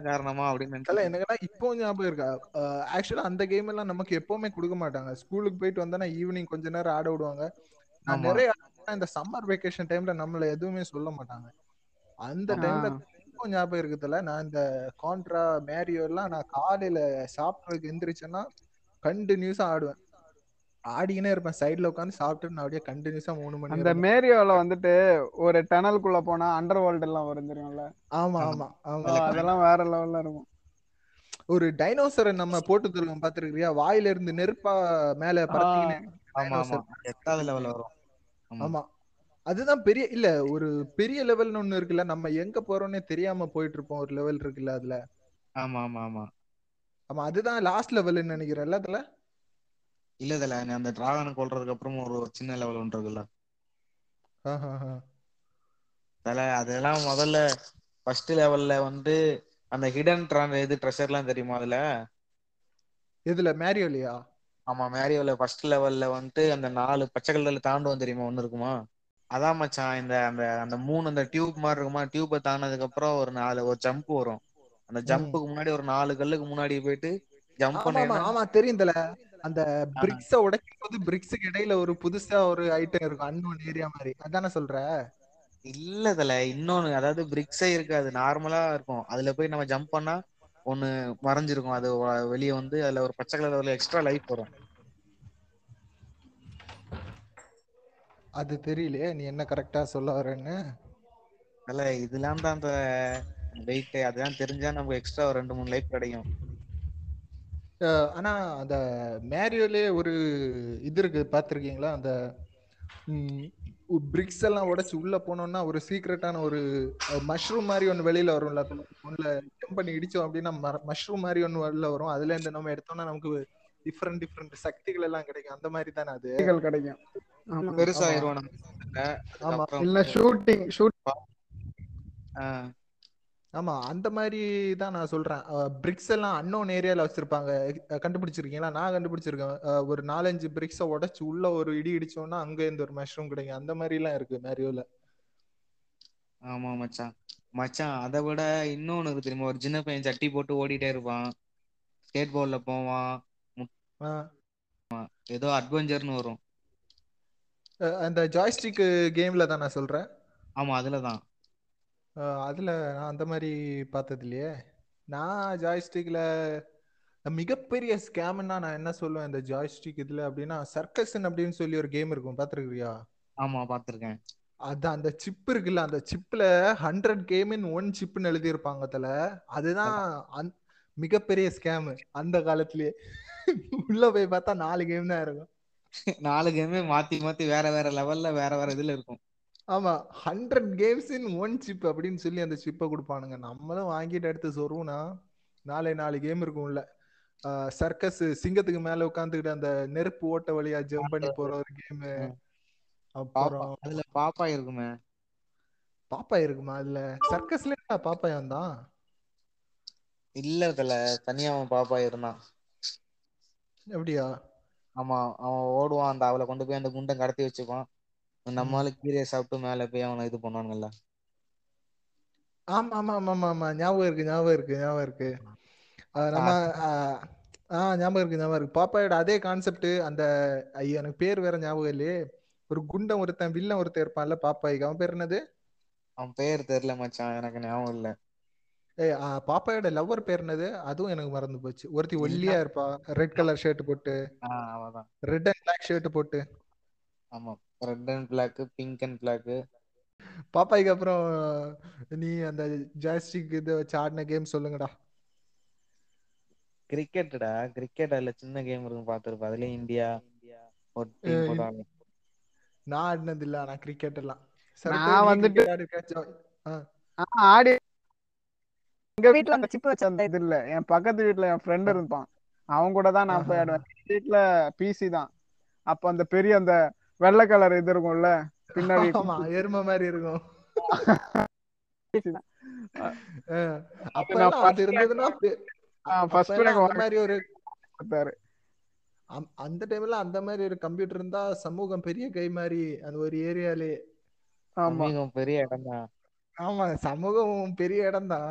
காரணமா? அப்படின்னு எனக்குன்னா இப்போ ஞாபகம் இருக்கா? ஆக்சுவலா அந்த கேம் எல்லாம் நமக்கு எப்பவுமே கொடுக்க மாட்டாங்க. ஸ்கூலுக்கு போயிட்டு வந்தானா ஈவினிங் கொஞ்ச நேரம் ஆட விடுவாங்க. நான் நிறைய இந்த சம்மர் வெக்கேஷன் டைம்ல நம்மள எதுவுமே சொல்ல மாட்டாங்க. அந்த. டைம்ல இப்போ ஞாபகம் இருக்குதுல நான் இந்த கான்ட்ரா மேரியோ எல்லாம் நான் காலையில சாப்பிட்றதுக்கு எந்திரிச்சேன்னா கண்டினியூஸா ஆடுவேன். ஆடிக்கினே இருப்பேன். சைடுல உட்காந்து சாப்பிட்டு நான் அப்படியே கண்டினியூஸா மூணு மணி அந்த மேரியோல வந்துட்டு ஒரு டனலுக்குள்ள போனா அண்டர் வேர்ல்டு எல்லாம் வரும் தெரியும்ல? ஆமா ஆமா. ஆமா அதெல்லாம் வேற லெவல்ல இருக்கும். ஒரு டைனோசரை நம்ம போட்டு தருவோம் பாத்துருக்கியா வாயில இருந்து நெருப்பா மேல பறத்திக்கினே ஆமா ஆமா. டைனோசர் எட்டாவது லெவல்ல வரும். ஆமா. ஆமா. அதுதான் பெரிய இல்ல ஒரு பெரிய லெவல்னு ஒண்ணு இருக்குல்ல. நம்ம எங்க போறோம்னே தெரியாம போயிட்டு இருப்போம் ஒரு லெவல் இருக்குல்ல அதுல. ஆமா ஆமா ஆமா. ஆமா அதுதான் லாஸ்ட் லெவல்னு நினைக்கிறேன்ல அதுல? இல்ல இதுல அந்த டிராகனை கொல்றதுக்கு அப்புறம் ஒரு சின்ன லெவல் ஒன்று இருக்குல்ல. அதுல அதெல்லாம் முதல்ல ஃபர்ஸ்ட் லெவல்ல வந்து அந்த ஹிடன் ட்ரான் இது ட்ரெஷர்லாம் தெரியுமா அதுல? எதுல? மேரியோலியா ஆமா மேரியோல ஃபர்ஸ்ட் லெவல்ல வந்துட்டு அந்த நாலு பச்சை கலர்ல தாண்டுவோம் தெரியுமா? ஒண்ணு இருக்குமா? அதான் மச்சான் இந்த அந்த அந்த மூணு அந்த டியூப் மாதிரி இருக்குமா? டியூப்பை தாண்டதுக்கு அப்புறம் ஒரு நாலு ஒரு ஜம்ப் வரும். அந்த ஜம்புக்கு முன்னாடி ஒரு நாலு கல்லுக்கு முன்னாடி போயிட்டு ஜம்ப் ஆமா ஆமா பண்ணீங்கன்னா ஆமா தெரியும் தல அந்த பிரிக்ஸ உடைக்கும் போது பிரிக்ஸுக்கு இடையில ஒரு புதுசா ஒரு ஐட்டம் இருக்கும். அன்னோன் ஏரியா மாதிரி. அதானே சொல்ற? இல்ல இதுல இன்னொன்னு அதாவது பிரிக்ஸே இருக்காது. நார்மலா இருக்கும். அதுல போய் நம்ம ஜம்ப் பண்ணா ஒண்ணு மறைஞ்சிருக்கும். அது வெளிய வந்து அதுல ஒரு பச்சை கலர்ல எக்ஸ்ட்ரா லைஃப் வரும். அது தெரியலையே. நீ என்ன கரெக்டா சொல்ல வரேன்னு. அதுல இதெல்லாம் தான் அந்த வெயிட் அதெல்லாம் தெரிஞ்சா நமக்கு எக்ஸ்ட்ரா ஒரு ரெண்டு மூணு லைஃப் கிடைக்கும். ஆனா அந்த மேரியோலே ஒரு இது இருக்கு பாத்திருக்கீங்களா அந்த பிரிக்ஸ் எல்லாம் உடைச்சு உள்ள போனோம்னா ஒரு சீக்ரெட்டான ஒரு மஷ்ரூம் மாதிரி ஒண்ணு வெளியில வரும்ல. ஒண்ணுல ஜம்ப் பண்ணி இடிச்சோம் அப்படின்னா மஷ்ரூம் மாதிரி ஒண்ணு வெளில வரும். அதுல இருந்து நம்ம எடுத்தோம்னா நமக்கு டிஃப்ரெண்ட் டிஃப்ரெண்ட் சக்திகள் எல்லாம் கிடைக்கும். அந்த மாதிரி தானே அது? சக்திகள் கிடைக்கும். நம்ம ஆமா. இல்ல ஷூட்டிங் ஷூட் ஆஹ் ஆமா அந்த மாதிரி தான் நான் சொல்றேன். பிரிக்ஸ் எல்லாம் அன்னோன் ஏரியால வச்சிருப்பாங்க. கண்டுபிடிச்சிருக்கீங்களா? நான் கண்டுபிடிச்சிருக்கேன். ஒரு நாலஞ்சு பிரிக்ஸ உடைச்சு உள்ள ஒரு இடி இடிச்சோம்னா அங்க இருந்து ஒரு மஷ்ரூம் கிடைக்கும். அந்த மாதிரி எல்லாம் இருக்கு மேரியோல ஆமா மச்சான். மச்சான் அதை விட இன்னொன்னு இருக்கு தெரியுமா? ஒரு சின்ன பையன் சட்டி போட்டு ஓடிட்டே இருப்பான். ஸ்கேட் போர்ட்ல போவான் ஏதோ அட்வென்ச்சர்னு வரும். அந்த ஜாய்ஸ்டிக் கேம்ல தான் நான் சொல்றேன். ஆமா அதுலதான் அஹ் அதுல நான் அந்த மாதிரி பார்த்தது இல்லையே நான் ஜாய்ஸ்டிக்ல மிகப்பெரிய ஸ்கேம்னா நான் என்ன சொல்லுவேன் இந்த ஜாய்ஸ்டிக் இதுல அப்படின்னா சர்க்கசன் அப்படின்னு சொல்லி ஒரு கேம் இருக்கும் பாத்துருக்கியா ஆமா பாத்திருக்கேன் அதான் அந்த சிப் இருக்குல்ல அந்த சிப்ல ஹண்ட்ரட் கேம் இன் ஒன் சிப்னு எழுதியிருப்பாங்க அதுல அதுதான் அந்- மிகப்பெரிய ஸ்கேம் அந்த காலத்திலேயே உள்ள போய் பார்த்தா நாலு கேம் தான் இருக்கும். (laughs) நாலு கேமே மாத்தி மாத்தி வேற வேற லெவல்ல வேற வேற இதுல இருக்கும். ஆமா hundred games in one chip அப்படின்னு சொல்லி அந்த சிப்பை கொடுப்பானுங்க. நம்மளும் வாங்கிட்டு எடுத்து சொருவுனா நாலே நாலு கேம் இருக்கும்ல சர்க்கஸ் சிங்கத்துக்கு மேல உட்காந்துக்கிட்டு அந்த நெருப்பு ஓட்ட வழியா ஜம்ப் பண்ணி போற ஒரு கேம். பாப்பா அப்புறம் அதுல பாப்பா இருக்குமே. பாப்பா இருக்குமா அதுல? சர்க்கஸ்ல பாப்பாயான் தான் இல்ல இதுல தனியா அவன் பாப்பா இருந்தான். எப்படியா ஆமா அவன் ஓடுவான் அந்த அவளை கொண்டு போய் அந்த குண்டை கடத்தி வச்சுப்பான் நம்மளால கீரையை சாப்பிட்டு மேல போய் அவனை இது பண்ணுவானுங்கல்ல ஆமா ஆமா ஆமா ஆமா ஆமா. ஞாபகம் இருக்கு ஞாபகம் இருக்கு ஞாபகம் இருக்கு. அஹ் நம்ம ஆஹ் ஞாபகம் இருக்கு ஞாபகம் இருக்கு. பாப்பாயோட அதே கான்செப்ட் அந்த ஐயோ எனக்கு பேர் வேற ஞாபகம் இல்லையே. ஒரு குண்டன் ஒருத்தன் வில்லன் ஒருத்தன் இருப்பான்ல பாப்பாய்க்கு. அவன் பேர் என்னது? அவன் பேர் தெரியல மச்சான். எனக்கு ஞாபகம் இல்ல. ஏய் ஆ, பாப்பாயோட லவ்வர் பேர் என்னது? அதுவும் எனக்கு மறந்து போச்சு. ஒருத்தி ஒல்லியா இருப்பா. ரெட் கலர் ஷர்ட் போட்டு. ரெட் அண்ட் பிளாக் ஷர்ட் போட்டு. ஆமா. Red and black pink and black பாப்பாய்க்கு அப்புறம் நீ அந்த ஜாஸ்டிக் இதை வச்சு ஆடின கேம் சொல்லுங்கடா. கிரிக்கெட்டடா கிரிக்கெட் அதுல சின்ன கேம் இருக்கும் பாத்துருப்பா அதுல இந்தியா நான் ஆடினது இல்ல ஆனா கிரிக்கெட் எல்லாம். நான் வந்துட்டு- ஆ. ஆ, ஆடி எங்க வீட்ல அந்த சிப் வச்ச அந்த இது இல்ல. என் பக்கத்து வீட்ல என் ஃப்ரெண்ட் இருப்பான். அவன் கூட தான் நான் போய். ஆடுவேன். வீட்ல பிசி தான். அப்ப அந்த பெரிய அந்த வெள்ளை கலர் இது இருக்கும்ல பின்னாடி (laughs) ஆமா எருமை மாதிரி இருக்கும். (laughs) அப்ப அது இருந்ததுன்னா அந்த மாதிரி ஒரு பார்த்தாரு. அம்- அந்த டைம்ல அந்த மாதிரி ஒரு கம்ப்யூட்டர் இருந்தா சமூகம் பெரிய கை மாதிரி அந்த ஒரு ஏரியாலே ஆமா. பெரிய இடம் தான் ஆமா சமூகம் பெரிய இடம் தான்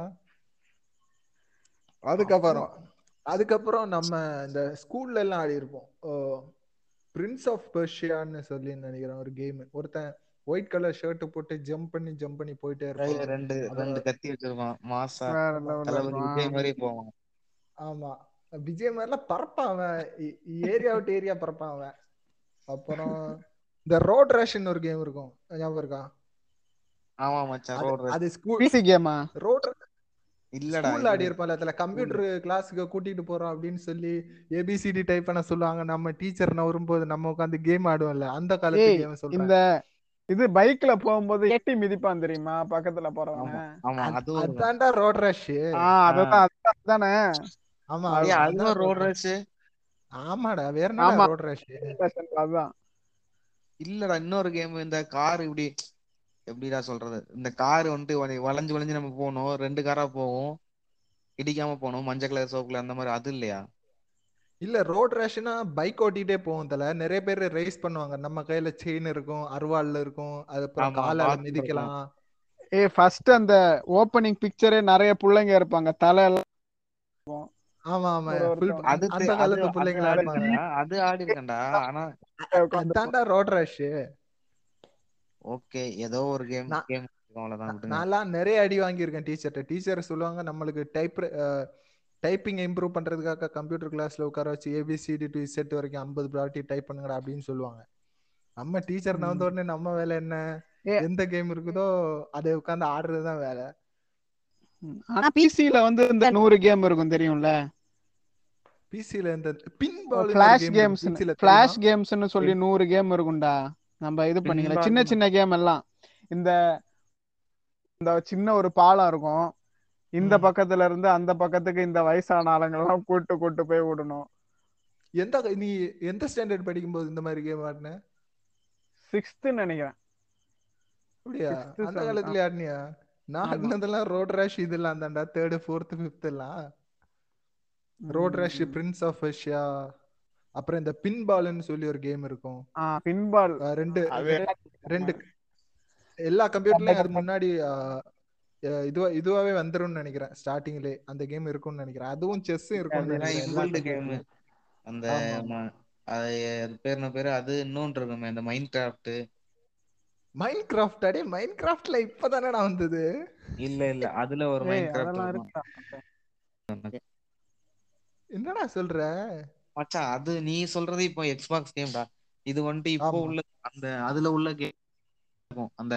அதுக்கப்புறம். அதுக்கப்புறம் நம்ம இந்த ஸ்கூல்ல எல்லாம் ஆடி இருப்போம். பிரின்ஸ் ஆஃப் பெர்ஷியான்னு சொல்லி நினைக்கிறேன் ஒரு கேம் ஒருத்தன் ஒயிட் கலர் ஷர்ட் போட்டு ஜம்ப் பண்ணி ஜம்ப் பண்ணி போயிட்டே இருப்பான். ரெண்டு ரெண்டு கத்தி வச்சிருப்பான். மாசா. விஜய் மாதிரி போவான். ஆமா. விஜய் மாதிரிலாம் பறப்பான் அவன். ஏரியா விட்டு ஏரியா பறப்பான் அவன். அப்புறம் இந்த ரோட் ரேஷன் ஒரு கேம் இருக்கும். ஞாபகம் இருக்கா? ஆமா மச்சான் ரோட் அது ஸ்கூல் பிசி கேமா ரோட் இல்லடா ஸ்கூல்ல ஆடி இருப்பான்ல அதுல கம்ப்யூட்டர் கிளாஸுக்கு கூட்டிட்டு போறோம் அப்படின்னு சொல்லி ஏபிசிடி டைப் பண்ண சொல்லுவாங்க. நம்ம டீச்சர் வரும்போது நம்ம உட்காந்து கேம் ஆடுவோம்ல அந்த காலத்து கேம் சொல்றேன். இந்த இது பைக்ல போகும்போது எட்டி மிதிப்பான் தெரியுமா? பக்கத்துல ஆமா போறவன. ஆமா அது-. அதான்டா ரோட் ரஷ் ஆ அதுதான் அதுதான் அதுதானே. ஆமா ஏய், அதான் அதுவும் road ரோட். ரேஸ் ஆமாடா வேற என்ன ஆமா. ரோட் ரஷ் அதுதான். இல்லடா இன்னொரு கேம் இந்த கார் இப்படி எப்படிடா சொல்றது? இந்த கார் வந்துட்டு வளை- வளைஞ்சு வளைஞ்சு நம்ம போகணும். ரெண்டு காரா போகும் இடிக்காம போகணும். மஞ்சள் கலர் சோப்புல அந்த மாதிரி அது இல்லையா? இல்ல ரோட் ரேஷ்னா பைக் ஓட்டிட்டே போகும் தல. நிறைய பேர் ரேஸ் பண்ணுவாங்க. நம்ம கையில செயின் இருக்கும் அருவாள்ல இருக்கும் அது அப்புறம் ஆமா, காலால மிதிக்கலாம். ஏ ஃபர்ஸ்ட் அந்த ஓப்பனிங் பிக்சரே நிறைய புள்ளைங்க இருப்பாங்க. தலை எல்லாம் ஆமா ஆமா. அது அந்த காலத்து அது பிள்ளைங்க ஆடி இருப்பாங்க. இருக்கேன்டா. அது ஆடி இருக்கேன்டா ஆனா அதான்டா ரோட் ரஷ் ஓகே ஏதோ ஒரு கேம் நான்- கேம் நான்லாம் நிறைய அடி வாங்கியிருக்கேன் டீச்சர்ட்ட டீச்சர் சொல்லுவாங்க நம்மளுக்கு டைப் டைப்பிங் இம்ப்ரூவ் பண்றதுக்காக கம்ப்யூட்டர் கிளாஸ்ல உட்கார வச்சு ஏபிசிடி டு செட் வரைக்கும் ஐம்பது வாட்டி டைப் பண்ணுங்கடா அப்படின்னு சொல்லுவாங்க. நம்ம டீச்சர் நவந்த உடனே நம்ம வேலை என்ன. எந்த கேம் இருக்குதோ அதை உட்காந்து ஆடுறதுதான் வேலை. ஆனா பிசில வந்து இந்த நூறு கேம் இருக்கும் தெரியும்ல? பிசில இந்த pinball flash games flash கேம்ஸ்னு சொல்லி நூறு கேம் இருக்கும்டா. நம்ம இது பண்ணிக்கலாம் சின்ன. சின்ன கேம் எல்லாம். இந்த இந்த சின்ன ஒரு பாலம் இருக்கும். இந்த. பக்கத்துல இருந்து அந்த பக்கத்துக்கு இந்த வயசான ஆளுங்கெல்லாம் கூட்டு கூட்டு போய் விடணும். எந்த நீ எந்த ஸ்டாண்டர்ட் படிக்கும்போது இந்த மாதிரி கேம் ஆடின? சிக்ஸ்த் நினைக்கிறேன். அப்படியா? அந்த காலத்துல ஆடினியா? நான். ஆடினதெல்லாம் ரோட் ரேஷ் இதெல்லாம் தான்டா. தேர்டு ஃபோர்த்து ஃபிஃப்த் எல்லாம். Road rash prince of Asia அப்புறம் இந்த பின் பால்னு சொல்லி ஒரு கேம் இருக்கும். பின்பால் அஹ் ரெண்டு ரெண்டு எல்லா கம்ப்யூட்டர்லயும் அது முன்னாடி இதுவா இதுவாவே வந்துரும்னு நினைக்கிறேன் ஸ்டார்டிங்ல அந்த கேம் இருக்கும்னு நினைக்கிறேன். அதுவும் செஸ் game. computerலயும். அந்த அது பேர் என்ன பேரு? அது இன்னொன்று இருக்குமே இந்த மைண்ட் கிராஃப்ட் மைண்ட் கிராஃப்ட் அடே மைண்ட் கிராஃப்ட்ல இப்பதானடா வந்தது? இல்ல இல்ல. அதுல ஒரு மைண்ட் கிராஃப்ட் இருக்கும். என்னடா சொல்ற? மச்சான் அது நீ சொல்றது இப்போ எக்ஸ்பாக்ஸ் கேம்டா இது வந்துட்டு இப்போ. உள்ள அந்த அதுல உள்ள கேம் இருக்கும். அந்த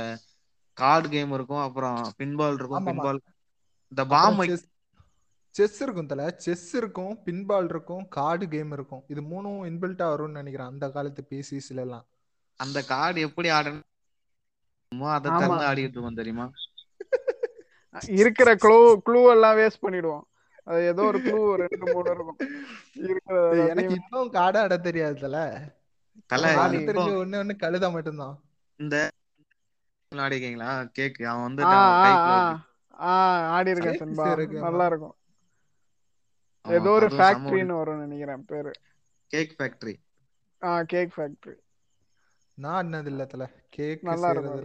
கார்டு கேம் இருக்கும் அப்புறம் பின்பால் இருக்கும். பின்பால் இந்த பாம் செஸ் இருக்கும் தல. செஸ் இருக்கும் பின்பால் இருக்கும் கார்டு கேம் இருக்கும். இது மூணும் இன்பில்ட்டா வரும்னு நினைக்கிறேன் அந்த காலத்து பிசிஸ்ல எல்லாம். அந்த கார்டு எப்படி ஆடணுமோ அதை. திறந்து ஆடிட்டு இருக்கோம் தெரியுமா? (laughs) இருக்கிற க்ளூ க்ளூ எல்லாம் வேஸ்ட் பண்ணிடுவோம். அது ஏதோ ஒரு க்ளூ ரெண்டு மூணு இருக்கும். இருக்கிறது எனக்கு எல்லாத்தையும் இப்பவும் கார்டு ஆட தெரியாது தல தல ஆமா, ஆட நீ இப்போ தெரிஞ்ச ஒண்ணு ஒண்ணு கழுதா மட்டும்தான். இந்த ஆடிருக்கீங்களா கேக் அவன் வந்து ஆடி இருக்கேன் ஆமா. நல்லா இருக்கும். ஏதோ ஒரு ஃபேக்டரின்னு வரும்னு நினைக்கிறேன் பேரு. கேக் ஃபேக்டரி ஆ கேக் ஃபேக்டரி நான் ஆடினது இல்ல தல? கேக் நல்லா இருக்கும்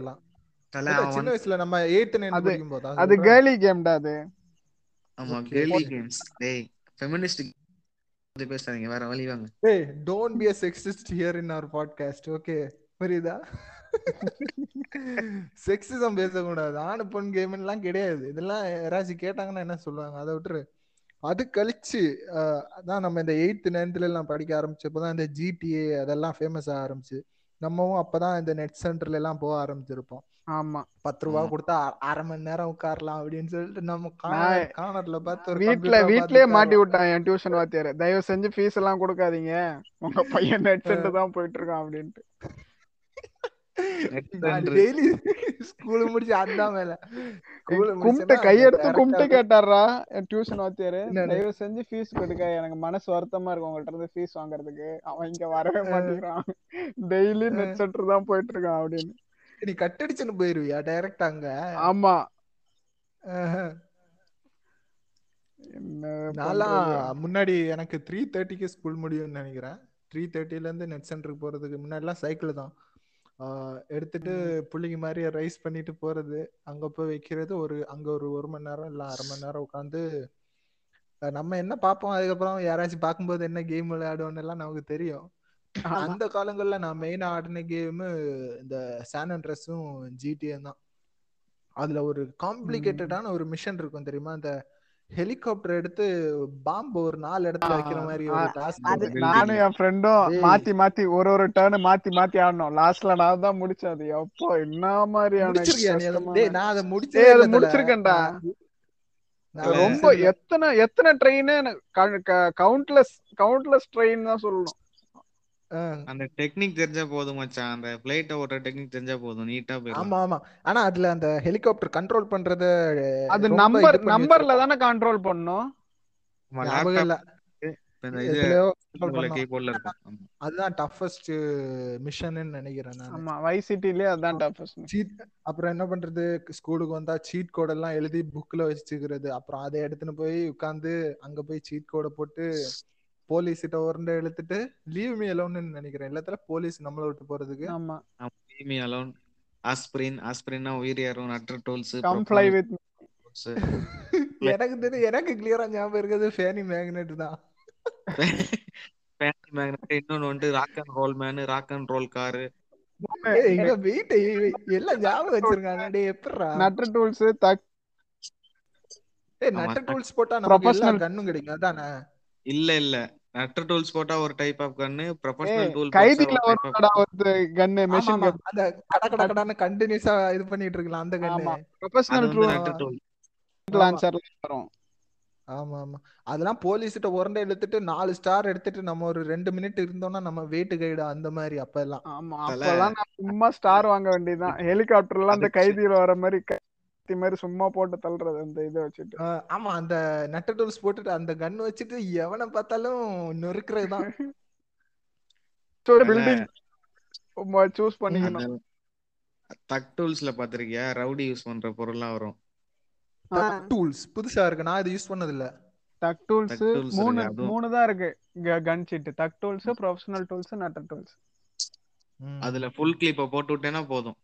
சின்ன வயசுல நம்ம எயித்து நைன்த் அது படிக்கும் போதா அது கேர்லி கேம்டா அது? ஆமா okay. கேம்ஸ் டேய் ஃபெமினிஸ்ட் பத்தி பேசாதீங்க வேற வழி வாங்க. ஏய் don't be a sexist here in our podcast okay புரியுதா? செக்ஸிசம் பேசக்கூடாது. ஆணு பொண் கேம்லாம் கிடையாது. இதெல்லாம் யாராச்சும் கேட்டாங்கன்னா என்ன சொல்லுவாங்க? அதை விட்டுரு. அது கழிச்சு அதான் நம்ம இந்த எயித்து நைன்த்ல எல்லாம் படிக்க ஆரம்பிச்சப்பதான் இந்த ஜிடிஏ அதெல்லாம் ஃபேமஸ் ஆக ஆரம்பிச்சு. நம்மவும் அப்பதான் இந்த நெட் சென்டர்ல எல்லாம் போக ஆரம்பிச்சிருப்போம். ஆமா. பத்து ரூபா. கொடுத்தா அரை மணி நேரம் உட்காரலாம் அப்படின்னு சொல்லிட்டு நம்ம கார்னர்ல பார்த்து கம்ப்யூட்டர் வீட்லயே மாட்டி விட்டான் என் டியூஷன் வாத்தியாரு. தயவு செஞ்சு ஃபீஸ் எல்லாம் கொடுக்காதீங்க. உங்க பையன் நெட் சென்டர் தான் போயிட்டு இருக்கான் அப்படின்ட்டு. டெய்லி ஸ்கூல் முடிச்சு அதான் மேல. கும்பிட்டு கையெடுத்து கும்பிட்டு கேட்டாரா என் டியூஷன் வாத்தியாரு. தயவு செஞ்சு ஃபீஸ் கொடுக்க. எனக்கு மனசு வருத்தமா இருக்கு உங்கள்ட்ட இருந்து ஃபீஸ் வாங்குறதுக்கு. அவன் இங்க வரவே மாட்டேங்கிறான். டெய்லி நெட் சென்டர் தான் போயிட்டு இருக்கான் அப்படின்னு. நீ கட்டடிச்சுன்னு போயிருவியா டைரக்ட் அங்க? ஆமா. நான்லாம் முன்னாடி எனக்கு த்ரீ தேர்ட்டிக்கு ஸ்கூல் முடியும்னு நினைக்கிறேன். த்ரீ தேர்ட்டில இருந்து நெட் சென்டருக்கு போறதுக்கு முன்னாடிலாம் சைக்கிள் தான். எடுத்துட்டு புள்ளிங்க மாதிரி ரைஸ் பண்ணிட்டு போறது. அங்க போய் வைக்கிறது. ஒரு அங்க ஒரு ஒரு மணி நேரம் இல்ல அரை மணி நேரம் உட்காந்து நம்ம என்ன பார்ப்போம்? அதுக்கப்புறம் யாராச்சும் பார்க்கும்போது என்ன கேம் விளையாடுவோம்னு எல்லாம் நமக்கு தெரியும். அந்த காலங்கள்ல நான் மெயினா ஆடின கேம் இந்த சான் அண்ட்ரஸும் ஜிடிஏ தான். அதுல ஒரு காம்ப்ளிகேட்டடான ஒரு மிஷன் இருக்கும் தெரியுமா? அந்த ஹெலிகாப்டர் எடுத்து பாம்பு ஒரு நாலு இடத்துல வைக்கிற மாதிரி ஒரு டாஸ்க் நானும் என் ஃப்ரெண்டும் மாத்தி மாத்தி ஒரு ஒரு டேர்ன் மாத்தி மாத்தி ஆடணும் லாஸ்ட்ல நான் தான் முடிச்சேன். அது எப்போ என்ன கஷ்டமான டேய் நான் அதை தல. முடிச்சிருக்கேன்டா. ரொம்ப எத்தனை எத்தனை ட்ரெயின் கவுண்ட்லெஸ் கவுண்ட்லெஸ் ட்ரெயின் தான் சொல்லணும். அந்த டெக்னிக் தெரிஞ்சா போதும் மச்சான். அந்த பிளைட்ட ஓட்டுற டெக்னிக் தெரிஞ்சா போதும் நீட்டா போயிடலாம் ஆமா ஆமா. ஆனா அதுல அந்த ஹெலிகாப்டர் கண்ட்ரோல் பண்றத அது நம்பர் நம்பர்ல தானே கண்ட்ரோல் பண்ணும். அதுதான் டஃபஸ்ட் மிஷன்னு நினைக்கிறேன் நானு. ஆமா வைசிட்டிலே அதான் டஃபஸ்ட் சீட் அப்புறம் என்ன பண்றது? ஸ்கூலுக்கு வந்தா சீட் கோட் எல்லாம் எழுதி புக்ல வச்சுக்கிறது. அப்புறம் அதை எடுத்துன்னு போய் உட்காந்து அங்க போய் சீட் கோடை போட்டு போலீஸ் கிட்ட உருண்டை இழுத்துட்டு லீவ் மீ அலோன்னு நினைக்கிறேன். எல்லாத்துல போலீஸ் நம்மள விட்டு போறதுக்கு. ஆமா. லீவ் மீ அலோன் ஆஸ்பிரின் ஆஸ்பிரின்னா உயிர் ஏறும் nutter tools come fly with எனக்கு தெரியும் எனக்கு கிளியரா ஞாபகம் இருக்கிறது ஃபேனி மேக்னெட் தான். ஃபேனி மேக்னெட் இன்னொன்னு வந்து rock and roll man rock and roll car ஏய், இங்க வெயிட் எல்லாம் ஞாபகம் வச்சிருக்காங்க டேய் எப்படிடா நட்ரு டூல்ஸ் தக் ஏய் ஆமா, நட்ட டூல்ஸ் போட்டா நமக்கு எல்லா கன்னும் கிடைக்கும் அதானே? இல்ல இல்ல. நட்ரு டூல்ஸ் போட்டா ஒரு டைப் ஆஃப் கன்னு ஏய் ப்ரொஃபஷனல் டூல் கைதில வரும்டா ஒரு கன்னு மெஷின் கன் அந்த கட கட கடன்னு கண்டினியூஸா இது பண்ணிட்டு இருக்கலாம் அந்த கன்னு நட்ரு டூல் ஆமா. லான்ச்சர்ல வரும். ஆமா ஆமா. அதெல்லாம் போலீஸ்கிட்ட உரண்டை எடுத்துட்டு நாலு ஸ்டார் எடுத்துட்டு நம்ம ஒரு ரெண்டு மினிட் இருந்தோம்னா நம்ம வெயிட் கைடு அந்த மாதிரி அப்ப எல்லாம் ஆமா அப்பெல்லாம் நான் சும்மா ஸ்டார் வாங்க வேண்டியதுதான். ஹெலிகாப்டர்ல அந்த கைதியில வர மாதிரி கத்தி மாதிரி சும்மா போட்டு தள்ளுறது அந்த இதை வச்சுட்டு. ஆமா அந்த நட்ட டூல்ஸ் போட்டுட்டு அந்த கன் வச்சுட்டு எவனை பார்த்தாலும் நொறுக்கிறது தான் பில்டிங் சூஸ் பண்ணிக்கணும். தக் டூல்ஸ்ல பாத்திருக்கியா ரவுடி யூஸ் பண்ற பொருள்லாம் வரும். டக் டூல்ஸ் புதுசா இருக்கு. நான் இது யூஸ் பண்ணது இல்ல டக் டூல்ஸ் மூணு மூணு தான் இருக்கு. Gun cheat thug tools professional tools nutter tools. அதுல ஃபுல் கிளிப்ப போட்டு விட்டேன்னா போதும்.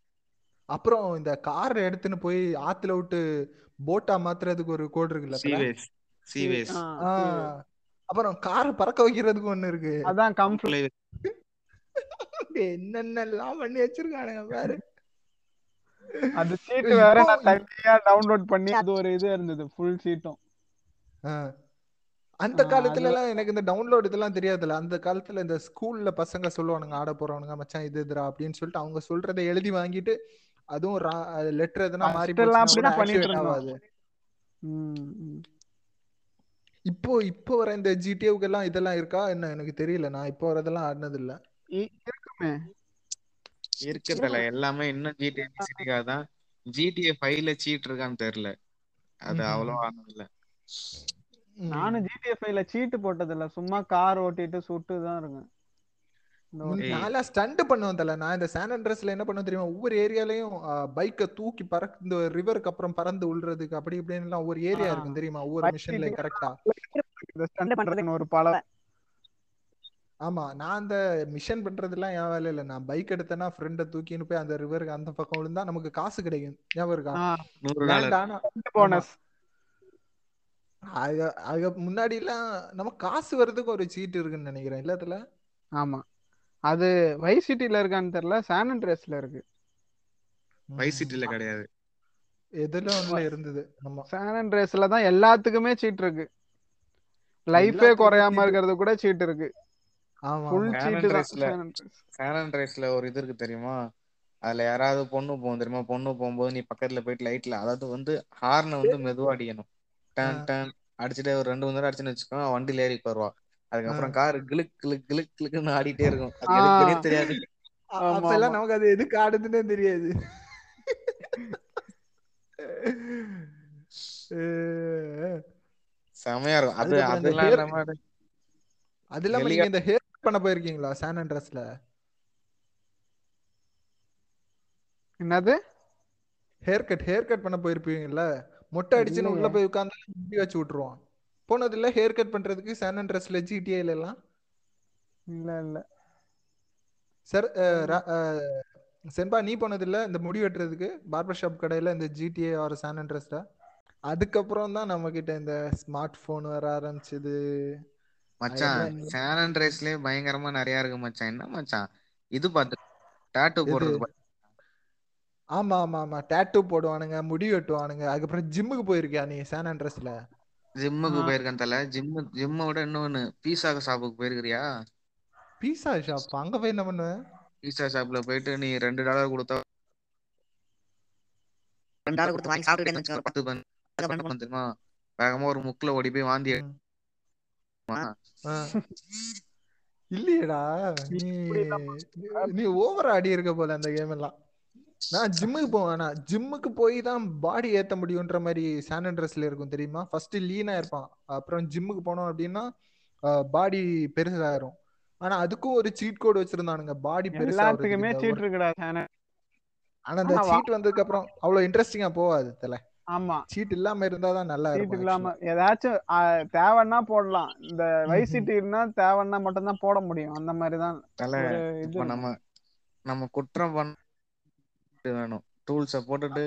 அப்புறம் இந்த கார் எடுத்துன்னு போய் ஆத்துல விட்டு போட்டா மாத்துறதுக்கு ஒரு கோடு இருக்குல்ல? சீவேஸ் அப்புறம் காரை பறக்க வைக்கிறதுக்கு ஒண்ணு இருக்கு. அதான் கம்ஃபர்ட் (laughs) என்னென்னலாம் பண்ணி வச்சிருக்கானுங்க பாரு. அது சீட் வேற நான் தனியா டவுன்லோட் பண்ணி அது ஒரு இது இருந்தது ஃபுல் சீட்டும் ஆஹ் அந்த காலத்துல எல்லாம் எனக்கு இந்த டவுன்லோட் இதெல்லாம் தெரியாதுல்ல. அந்த காலத்துல இந்த ஸ்கூல்ல பசங்க சொல்லுவானுங்க ஆட போறவனுங்க மச்சான் இது இதுடா அப்படின்னு சொல்லிட்டு அவங்க சொல்றதை எழுதி வாங்கிட்டு அதுவும் லெட்டர் எதுனா மாறி ஆகாது. இப்போ இப்போ வர இந்த ஜிடிஏவுக்கு எல்லாம் இதெல்லாம் இருக்கா? என்ன எனக்கு தெரியல. நான் இப்போ வரதெல்லாம் ஆடினது இல்ல இருக்குமே. இருக்கிறதுல எல்லாமே இன்னும் ஜிடிஏ சிட்டிக்காக தான் ஜிடிஏ ஃபைவ்ல சீட் இருக்கான்னு தெரியல. அது ம்ஹும். அவ்வளவா ஆனது இல்ல. நானும் ஜிடிஎஃப்ஐல சீட்டு போட்டது இல்ல சும்மா கார் ஓட்டிட்டு சுட்டு தான் இருக்கேன் இந்த முன் ஒரு- ஏய். நான்லாம் ஸ்டண்ட் பண்ணுவேன் தல. நான் இந்த சான் அண்ட்ரஸ்ல என்ன பண்ணுவேன் தெரியுமா? ஒவ்வொரு ஏரியாலயும் பைக்கை தூக்கி பறக்க இந்த ரிவருக்கு அப்புறம் பறந்து விழுறதுக்கு அப்படி இப்படின்னு எல்லாம் ஒவ்வொரு ஏரியா. இருக்கும் தெரியுமா? ஒவ்வொரு Bike மிஷன்லயும் கரெக்டா இந்த stunt பண்றதுக்கு ஒரு பல ஆமா. நான் அந்த மிஷன் பண்றதெல்லாம் என் வேலை இல்ல. நான் பைக் எடுத்தேன்னா ஃப்ரெண்டை தூக்கின்னு போய் அந்த ரிவருக்கு அந்த பக்கம் விழுந்தா நமக்கு காசு கிடைக்கும். ஞாபகம் இருக்கா? அது அது முன்னாடி எல்லாம் நம்ம காசு வர்றதுக்கு ஒரு சீட் இருக்குன்னு நினைக்கிறேன். இல்ல அதுல ஆமா. அது வை சிட்டில இருக்கான்னு தெரியல சான் அண்ட்ரேஸ்ல இருக்கு. வைஸ் சிட்டில கிடையாது. எதுல ஒண்ணுல இருந்தது? ஆமா சான் அண்ட்ரேஸ்ல தான் எல்லாத்துக்குமே சீட் இருக்கு. லைஃபே குறையாம cheat. இருக்கிறது கூட சீட் இருக்கு. ஆமா ஃபுல் தான். சான் ஒரு இது இருக்கு தெரியுமா? அதுல யாராவது பொண்ணு போகும் தெரியுமா? பொண்ணு போகும்போது நீ பக்கத்துல போயிட்டு லைட்ல அதாவது வந்து ஹார்னை வந்து மெதுவா அடிக்கணும். டன் டன் அடிச்சுட்டு ஒரு ரெண்டு மணி நேரம் அடிச்சுன்னு வச்சுக்கோ வண்டியில ஏறி வருவா. அதுக்கப்புறம் கார் கிளுக் கிளுக் கிளுக் கிளுக்குன்னு ஆடிட்டே இருக்கும். அது ஆ. எதுக்குன்னே தெரியாது. அப்பெல்லாம். நமக்கு அது எதுக்கு ஆடுதுன்னே தெரியாது. செமையா இருக்கும். அது அதெல்லாம் hair- நம்ம அது இல்லாம நீங்க இந்த ஹேர் பண்ண போயிருக்கீங்களா சான் அண்ட்ரஸ்ல என்னது? ஹேர் கட் ஹேர் கட் பண்ண போயிருப்பீங்கல்ல. மொட்டை அடிச்சுன்னு உள்ள. போய் உட்கார்ந்து முடி வச்சு விட்டுருவான். போனது இல்ல ஹேர் கட் பண்றதுக்கு சான் அண்ட்ரஸ்ல ஜிடிஏல எல்லாம்? இல்ல இல்ல. சார் சென்பா நீ போனது இல்ல இந்த முடி வெட்டுறதுக்கு பார்பர் ஷாப் கடையில இந்த ஜிடிஏ ஆர் சான் அண்ட்ரஸ்ல அதுக்கப்புறம் தான் நம்ம கிட்ட இந்த ஸ்மார்ட் போன் வர ஆரம்பிச்சது. மச்சான் சான் அண்ட்ரேஸ்லயே பயங்கரமா நிறைய இருக்கு மச்சான். என்ன மச்சான்? இது பார்த்து டாட்டூ? போடுறது ஆமா ஆமா ஆமா. டேட்டூ போடுவானுங்க முடி வெட்டுவானுங்க. அதுக்கப்புறம் ஜிம்முக்கு போயிருக்கியா நீ சான் அண்ட்ரஸ்ல ஜிம்முக்கு. போயிருக்கேன் தல ஜிம்மு ஜிம்மை விட இன்னொன்னு பீஸா ஷாப்புக்கு போயிருக்கிறியா? பீஸா ஷாப் அங்க போய் என்ன பண்ணுவேன் பீஸா ஷாப்ல போயிட்டு நீ ரெண்டு டாலர் கொடுத்தா ரெண்டு டாலர் கொடுத்து வாங்கி சாப்பிட்டுட்டேன்னு வச்சுக்கோ பத்து என்ன பண்ண தெரியுமா? வேகமா ஒரு முக்குல ஓடி போய் வாந்தி ம். எடுமா ஆ. இல்லையேடா நீ நீ ஓவர் ஆடி இருக்க போல அந்த கேம் எல்லாம். நான் ஜிம்முக்கு போவேன். நான் ஜிம்முக்கு போய் தான் பாடி ஏத்த முடியும்ன்ற மாதிரி சான் அண்ட்ரஸ்ல இருக்கும் தெரியுமா? ஃபர்ஸ்ட் லீனா இருப்பான். அப்புறம் ஜிம்முக்கு போனோம் அப்படின்னா பாடி பெருசாயிரும். ஆனா அதுக்கும் ஒரு சீட் கோட் வச்சிருந்தானுங்க. பாடி எல்லாத்துக்குமே பெருசா சீட் இருக்குடா சான் ஆனா அந்த சீட் வந்ததுக்கு அப்புறம் அவ்வளவு இன்ட்ரெஸ்டிங்கா போகாது தல ஆமா. சீட் இல்லாம இருந்தாதான் நல்லா சீட் இருக்கும் இல்லாம ஏதாச்சும் தேவைன்னா போடலாம். இந்த வை ம்ஹும். சிட்டின்னா தேவைன்னா மட்டும் தான் போட முடியும். அந்த மாதிரி தான் நம்ம நம்ம குற்றம் பண்ண வேணும். டூல்ஸ போட்டுட்டு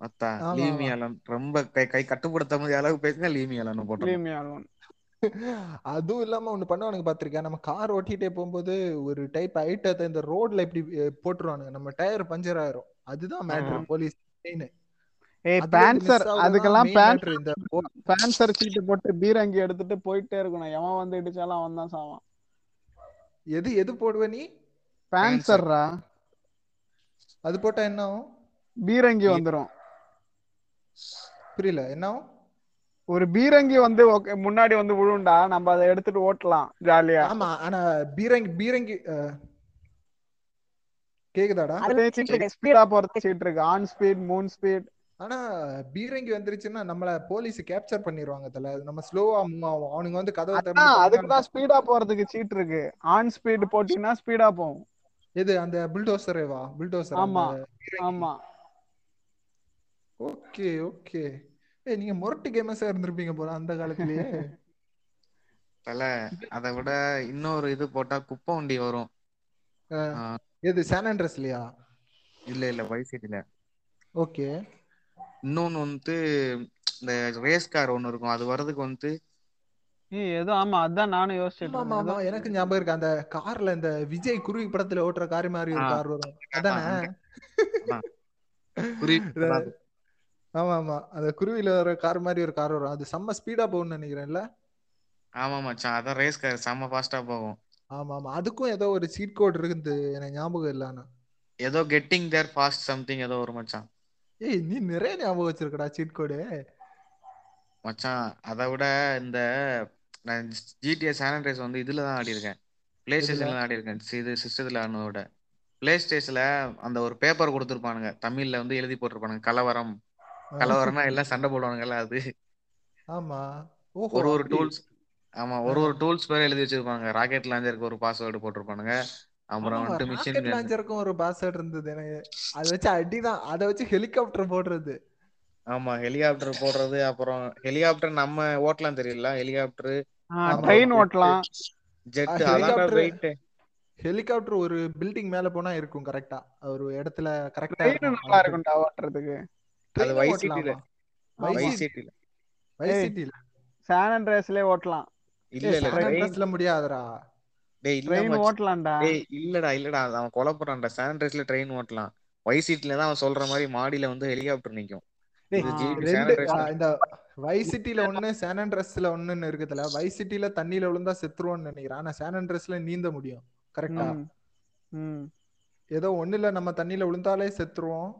மத்தா ஆமா, லீமி. அலன் ரொம்ப கை கை கட்டுப்படுத்த முடியாத அளவுக்கு பேசுங்க லீமி அலன் போட்டோம். லீமி ஆல்வன் (laughs) அதுவும் இல்லாம ஒண்ணு பண்ணுவானுங்க பாத்திருக்கேன் நம்ம கார் ஓட்டிட்டே போகும்போது ஒரு டைப் ஐட்டத்தை இந்த ரோட்ல இப்படி போட்டுருவானுங்க. நம்ம டயர் பஞ்சர் ஆயிரும். அதுதான் மேட்ரு. போலீஸ் ஏய் பேன்சர் அதுக்கெல்லாம் பேன் இந்த பேன்சர் சீட்டு போட்டு பீரங்கி எடுத்துட்டு போயிட்டே இருக்கணும். எவன் வந்து இடிச்சாலும் அவன் தான் சாவான். எது எது போடுவ நீ? பேன்சர்ரா அது போட்டா என்ன ஆகும் பீரங்கி வந்துரும். புரியல என்ன ஆகும் ஒரு பீரங்கி வந்து okay, முன்னாடி வந்து விழுண்டா நம்ம அதை எடுத்துட்டு ஓட்டலாம் ஜாலியா. ஆமா ஆனா பீரங்கி பீரங்கி கேக்குதாடா? ஸ்பீடா போறது சீட் இருக்கு. ஆன் ஸ்பீட் மூன் ஸ்பீட் ஆனா பீரங்கி வந்துருச்சுன்னா நம்மள போலீஸ் கேப்சர் பண்ணிடுவாங்க தல. அது நம்ம ஸ்லோவா மூவ் ஆகும். அவனுங்க வந்து கதவை அதுக்கு தான் ஸ்பீடா போறதுக்கு சீட் இருக்கு. ஆன் ஸ்பீட் போட்டீங்கன்னா ஸ்பீடா போகும். எது அந்த புல்டோசரேவா? புல்டோசர் ஆமா. ஆமா. Okay okay. ஏய் நீங்க முரட்டு கேமஸா இருந்திருப்பீங்க போல அந்த காலத்திலேயே தல அதை விட இன்னொரு இது போட்டா குப்பை வண்டி வரும். எது சான் ஆண்ட்ரஸ்லயா இல்ல இல்ல வைசிட்டில ஓகே. இன்னொன்னு வந்து இந்த ரேஸ் கார் ஒண்ணு இருக்கும். அது வர்றதுக்கு வந்து ஏதோ ஆமா அதான் நானும் ஆமா யோசிச்சிட்டு ஆமா ஆமா எனக்கு ஞாபகம் இருக்கு. அந்த கார்ல இந்த விஜய் குருவி படத்துல ஓட்டுற கார் மாதிரி ஒரு. கார் வரும். அதானே? ஆமா ஆமா. (laughs) அந்த குருவில வர கார் மாதிரி ஒரு கார் வரும். அது செம்ம ஸ்பீடா போகும்னு நினைக்கிறேன்ல? ஆமா மச்சான் அதான் ரேஸ் கார் செம்ம ஃபாஸ்டா போகும். ஆமா ஆமா. அதுக்கும் ஏதோ ஒரு சீட் கோட் இருக்குது. எனக்கு ஞாபகம் இல்ல ஆனா. ஏதோ கெட்டிங் தேர் ஃபாஸ்ட் சம்திங் ஏதோ ஒரு மச்சான். ஏய் நீ நிறைய ஞாபகம் வச்சிருக்கடா சீட் கோடு மச்சான் அதை விட இந்த நான் ஜிடிஏ சானிடைஸ் வந்து இதுல தான் ஆடி இருக்கேன் பிளே? ஸ்டேஷன்ல ஆடி இருக்கேன் இது சிஸ்டத்துல ஆடினத விட பிளே ஸ்டேஷன்ல அந்த ஒரு பேப்பர் கொடுத்துருப்பானுங்க. தமிழ்ல வந்து எழுதி போட்டிருப்பானுங்க. கலவரம். கலவரம்னா எல்லாம் சண்டை போடுவானுங்கல்ல அது. ஆமா. ஒரு ஒரு. டூல்ஸ் ஆமா. ஒரு ஒரு டூல்ஸ் பேர் எழுதி வச்சிருப்பாங்க. ராக்கெட் லாஞ்சருக்கு ஒரு பாஸ்வேர்டு போட்டிருப்பானுங்க. அப்புறம் வந்துட்டு மிஷின் ராக்கெட் லான்ச்சருக்கும் ஒரு பாஸ்வேர்ட் இருந்தது எனக்கு. அதை வச்சு அடிதான். அதை வச்சு ஹெலிகாப்டர் போடுறது. ஆமா ஹெலிகாப்டர் போடுறது அப்புறம் ஹெலிகாப்டர் நம்ம ஓட்டலாம் தெரியல ஹெலிகாப்டர் ட்ரெயின் ஓட்டலாம். ஜெட் அதான் வெயிட் ஹெலிகாப்டர் ஒரு பில்டிங் மேல போனா இருக்கும் கரெக்டா ஒரு இடத்துல கரெக்டா ட்ரெயின் நல்லா இருக்கும்டா ஓட்டுறதுக்கு. அது வைஸ் சிட்டில வைஸ் சிட்டில வைஸ் சிட்டில சான் அண்ட்ரேஸ்லயே ஓட்டலாம். இல்ல இல்ல ட்ரெயின் ட்ரெயின்ல முடியாதுடா. டேய் இல்ல. ஓட்டலாம்டா. டேய் இல்லடா இல்லடா அவன் கொலை பண்றான்டா சானிடைஸ்ல ட்ரெயின் ஓட்டலாம். வைஸ் சிட்டில தான் அவன் சொல்ற மாதிரி மாடியில வந்து ஹெலிகாப்டர் நிக்கும். இந்த வைஸ் சிட்டில ஒண்ணு சான் அண்ட்ரஸ்ல ஒண்ணுன்னு இருக்குதுல. வைஸ் சிட்டில தண்ணியில விழுந்தா செத்துருவோம்னு நினைக்கிறேன். ஆனா சான் அண்ட்ரஸ்ல நீந்த முடியும். கரெக்டா ஏதோ ஒண்ணுல நம்ம தண்ணியில விழுந்தாலே செத்துருவோம்.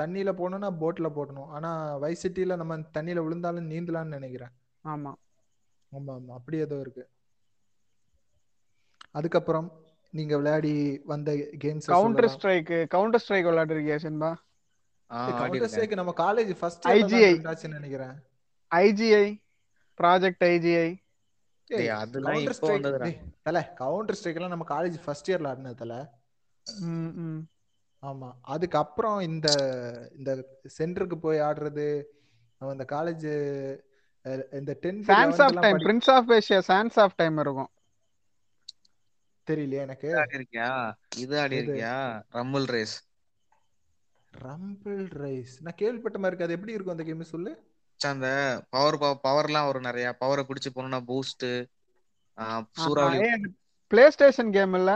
தண்ணியில போகணும்னா போட்ல போடணும். ஆனா வைஸ் சிட்டில நம்ம தண்ணியில விழுந்தாலும் நீந்தலாம்னு நினைக்கிறேன். ஆமா. ஆமா ஆமா. அப்படி ஏதோ இருக்கு. அதுக்கப்புறம் நீங்க விளையாடி வந்த games counter strike counter strike விளையாடுறியா சென்பா கவுண்டர் இருக்கேன் ஸ்ட்ரைக் நம்ம காலேஜ் ஃபர்ஸ்ட். இயர்ல நினைக்கிறேன். ஐஜிஐ ப்ராஜெக்ட் ஐஜிஐ கவுண்டர் இப்போ ஸ்ட்ரைக் வந்ததுடா தல கவுண்டர் ஸ்ட்ரைக் எல்லாம் நம்ம காலேஜ் ஃபர்ஸ்ட் இயர்ல ஆடினது தல. ம் ம். ஆமா அதுக்கப்புறம் இந்த இந்த சென்டருக்கு போய் ஆடுறது நம்ம இந்த காலேஜ் இந்த tenth sands of time prince of Asia sands of time இருக்கும். தெரியலையே எனக்கு? இது ஆடி இருக்கியா? இது ஆடி எது? இருக்கியா? ரம்பிள் ரேஸ் ரம்பிள் ரைஸ் நான் கேள்விப்பட்ட மாதிரி இருக்கு. அது எப்படி இருக்கும் அந்த கேம் சொல்லு? அந்த பவர் பவர்லாம் வரும் நிறைய. பவரை பிடிச்சு போனோம்னா பூஸ்ட் சூறாவளி. பிளே ஸ்டேஷன் கேம் இல்ல?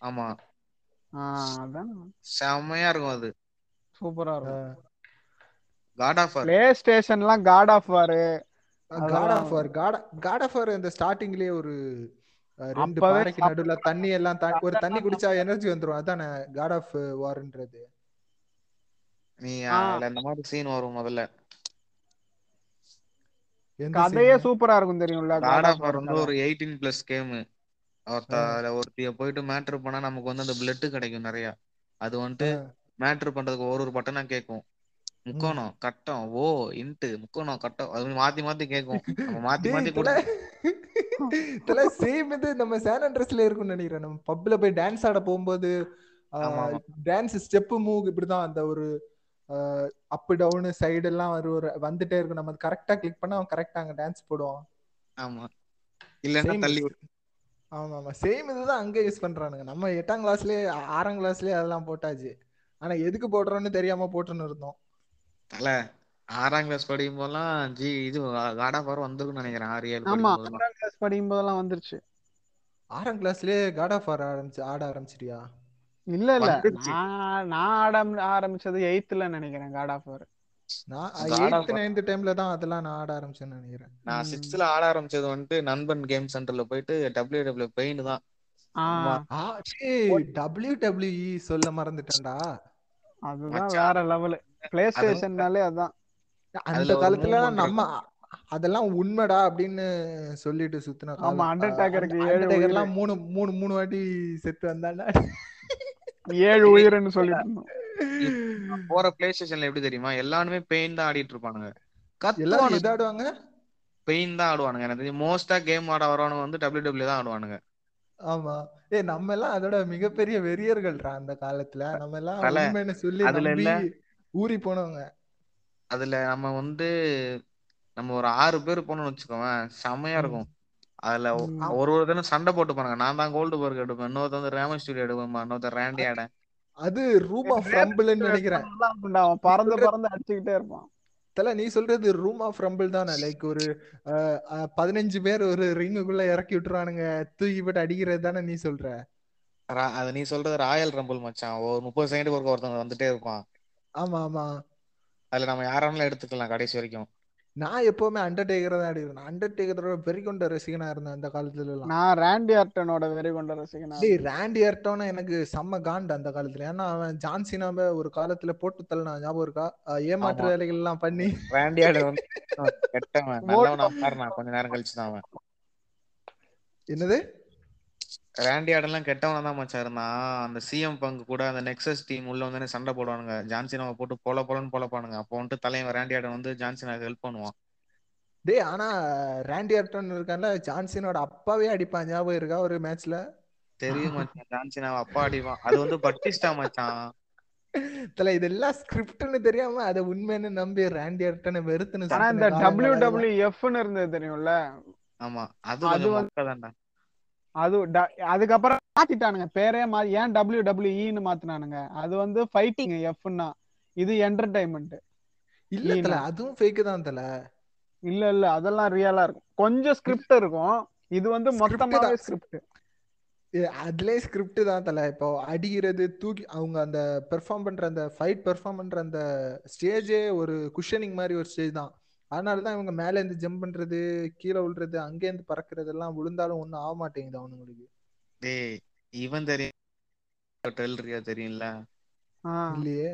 ஆமா. அதான். செம்மையா இருக்கும் அது. சூப்பரா இருக்கும். God of play ஸ்டேஷன்லாம் god of war god of war god god of war இந்த ஸ்டார்டிங்லயே ஒரு ரெண்டு பாறைக்கு நடுவுல தண்ணி எல்லாம் ஒரு தண்ணி குடிச்சா எனர்ஜி வந்துரும். அதானே காட் ஆஃப் வார்ன்றது நீ ஆ. அதுல இந்த மாதிரி சீன் வரும் முதல்ல. கதையே? சூப்பரா இருக்கும் தெரியும்ல காட் ஆஃப் வார் வந்து ஒரு எயிட்டீன் பிளஸ் கேம் ஒருத்த. அதுல ஒருத்திய போயிட்டு மேட்ரு பண்ணா நமக்கு வந்து அந்த பிளட் கிடைக்கும் நிறைய. அது வந்துட்டு மேட்ரு பண்றதுக்கு ஒரு ஒரு பட்டனா கேட்கும். முக்கோணம் கட்டம் ஓ இன்ட்டு முக்கோணம் கட்டம் அது மாதிரி மாத்தி மாத்தி கேட்கும். நம்ம மாத்தி மாத்தி தல கொடுத்து தல சேம் இது நம்ம சேன் அண்ட்ரஸ்ல இருக்கும்னு நினைக்கிறேன். நம்ம பப்ல போய் டான்ஸ் ஆட போகும்போது. டான்ஸ் ஸ்டெப் மூவ் இப்படிதான். அந்த ஒரு அப் டவுன் சைடு எல்லாம் ஒரு வந்துட்டே இருக்கும். நம்ம கரெக்டா கிளிக் பண்ணா அவன் கரெக்டா அங்க டான்ஸ் போடுவான். ஆமா. இல்லன்னா Same. தள்ளி ஆமா ஆமா. சேம் இதுதான் அங்க யூஸ் பண்றானுங்க. நம்ம எட்டாம் கிளாஸ்லயே ஆறாம் கிளாஸ்லயே அதெல்லாம் போட்டாச்சு. ஆனா எதுக்கு போடுறோம்னு தெரியாம போட்டுன்னு இருந்தோம். தல ஆறாம் கிளாஸ் படிக்கும் போதெல்லாம் ஜி இது காட் ஆஃப் வார் வந்திருக்கும்னு நினைக்கிறேன். ஆறு ஏழு ஆமா ஆறாம் கிளாஸ் படிக்கும் போதெல்லாம் வந்துருச்சு. ஆறாம் கிளாஸ்லயே காட் ஆஃப் ஆட ஆரம்பிச்சு ஆட ஆரம்பிச்சிட்டியா? இல்ல இல்ல. நான் நான் ஆட ஆரம்பிச்சது எயித்துல நினைக்கிறேன் காட் ஆஃப் வார் நான் War. நைன்த் டைம்ல தான் அதெல்லாம் நான் ஆட ஆரம்பிச்சேன்னு நினைக்கிறேன். நான். சிக்ஸ்த்ல ஆட ஆரம்பிச்சது வந்துட்டு நண்பன் கேம் சென்டர்ல போயிட்டு டபிள்யூ டபிள்யூ பெயின் தான். டேய் டபிள்யூ டபிள்யூஇ சொல்ல மறந்துட்டேன்டா. அதுதான் மச்சான். வேற லெவல் பிளே ஸ்டேஷன்னாலே அதான். அந்த காலத்துல நம்ம அதெல்லாம் உண்மைடா அப்படின்னு சொல்லிட்டு சுத்தின ஆமா, அஹ் ஏழு மூணு மூணு மூணு வாட்டி செத்து வந்தாண்டா ஏழு உயிர்னு சொல்லிட்டு போற பிளே ஸ்டேஷன்ல எப்படி தெரியுமா? எல்லாருமே பெயின் தான் ஆடிட்டு இருப்பானுங்க. எல்லாரும் எது ஆடுவாங்க? பெயின் தான் ஆடுவானுங்க. எனக்கு தெரிஞ்சு மோஸ்டா கேம் ஆட வரவனுங்க வந்து டபிள்யூ டபிள்யூ தான் ஆடுவானுங்க. ஆமா. ஏ நம்ம எல்லாம் அதோட மிகப்பெரிய வெறியர்கள்டா அந்த காலத்துல. நம்ம எல்லாம் சொல்லி அதுல இல்ல. ஊறி போனவங்க. அதுல நம்ம வந்து நம்ம ஒரு ஆறு பேர் போனோம்னு வச்சுக்கோவேன். செம்மையா ம். இருக்கும். அதுல. ஒரு ஒருத்தரும் சண்டை போட்டு பாருங்க நான் தான் கோல்டு பர்க் எடுப்பேன். இன்னொருத்தர் வந்து ரேம ஸ்டூடியோ எடுப்பேன் இன்னொருத்தர் ரேண்டி ஆட. அது ரூம் ஆஃப் ரம்பிள்னு நினைக்கிறேன். (laughs) அவன் பறந்து பறந்து அடிச்சுக்கிட்டே இருப்பான். தல நீ சொல்றது ரூம் ஆஃப் ரம்பிள் தானே? லைக் ஒரு பதினஞ்சு பேர் ஒரு ரிங்குக்குள்ள இறக்கி விட்டுறானுங்க தூக்கி போட்டு அடிக்கிறது தானே நீ சொல்ற? ரா- அது நீ சொல்றது ராயல் ரம்பிள் மச்சான். ஒரு முப்பது செகண்ட் ஒருக்க ஒருத்தவங்க வந்துட்டே இருப்பான். ஆமா ஆமா. அதுல நம்ம யாராலும் எடுத்துக்கலாம் கடைசி வரைக்கும். நான் எப்பவுமே அண்டர்டேக்கர் தான் அடிக்கிறேன் அண்டர்டேக்கரோட வெறி கொண்ட ரசிகனா இருந்தேன் அந்த காலத்துல எல்லாம் நான் ராண்டி ஆர்டனோட வெறி கொண்ட ரசிகனா டேய் ராண்டி அர்டோனா எனக்கு செம்ம காண்டு அந்த காலத்துல. ஏன்னா அவன் ஜான்சினாவை ஒரு காலத்துல போட்டு தள்ளனா ஞாபகம் இருக்கா? ஏமாற்று. வேலைகள் எல்லாம் பண்ணி. ராண்டி ஆர்டன் கெட்டவன். நல்லவனா மாறினான். கொஞ்ச நேரம் கழிச்சு தான் அவன். என்னது? ராண்டி ஆர்டன்லாம் கெட்டவனா தான் மச்சான் இருந்தான். அந்த சிஎம் பங்கு கூட அந்த நெக்ஸஸ் டீம் உள்ள வந்து சண்டை போடுவானுங்க. ஜான்சினாவை போட்டு பொல பொலன்னு பொலப்பானுங்க. அப்போ வந்துட்டு தலைவன் ராண்டி ஆர்டன் வந்து ஜான்சினாக்கு ஹெல்ப் பண்ணுவான். டேய் ஆனா ராண்டி அர்டன் இருக்கான்ல ஜான்சினோட அப்பாவே அடிப்பான். ஞாபகம் இருக்கா ஒரு மேட்ச்ல தெரியும் மச்சான். ஜான்சினாவை அப்பா அடிவான் அது வந்து பட்டிஸ்டா மச்சான். தல இதெல்லாம் ஸ்கிரிப்ட்னு தெரியாம அதை உண்மைன்னு நம்பி ராண்டி அர்டனை வெறுத்துன்னு ஆனா இந்த டபிள்யூ டபிள்யூ எஃப்னு இருந்தது தெரியும்ல? ஆமா. அது அது வந்து- அது அதுக்கப்புறம் மாத்திட்டானுங்க. பேரே மா ஏன் டபிள்யூ டபிள்யூஇன்னு மாத்தினானுங்க. அது வந்து ஃபைட்டிங் எஃப்னா இது என்டர்டைன்மெண்ட் இல்ல அதுவும் ஃபேக் தான் தல. இல்ல இல்ல அதெல்லாம் ரியலா இருக்கும். கொஞ்சம் ஸ்கிரிப்ட் இருக்கும். இது வந்து மொத்தமாவே. ஸ்கிரிப்ட் அதுலயே ஸ்கிரிப்ட் தான் தல. இப்போ அடிக்கிறது தூக்கி அவங்க அந்த பெர்ஃபார்ம் பண்ற அந்த ஃபைட் பெர்ஃபார்ம் பண்ற அந்த ஸ்டேஜே ஒரு குஷனிங் மாதிரி ஒரு ஸ்டேஜ் தான். அதனால தான் இவங்க மேல இருந்து ஜம்ப் பண்றது கீழே விழுறது அங்கே இருந்து பறக்கிறது எல்லாம் விழுந்தாலும் ஒண்ணும் ஆக மாட்டேங்குது அவனுங்களுக்கு. டேய் இவன் தெரியும். டெல்ரியா தெரியும்ல? இல்லையே.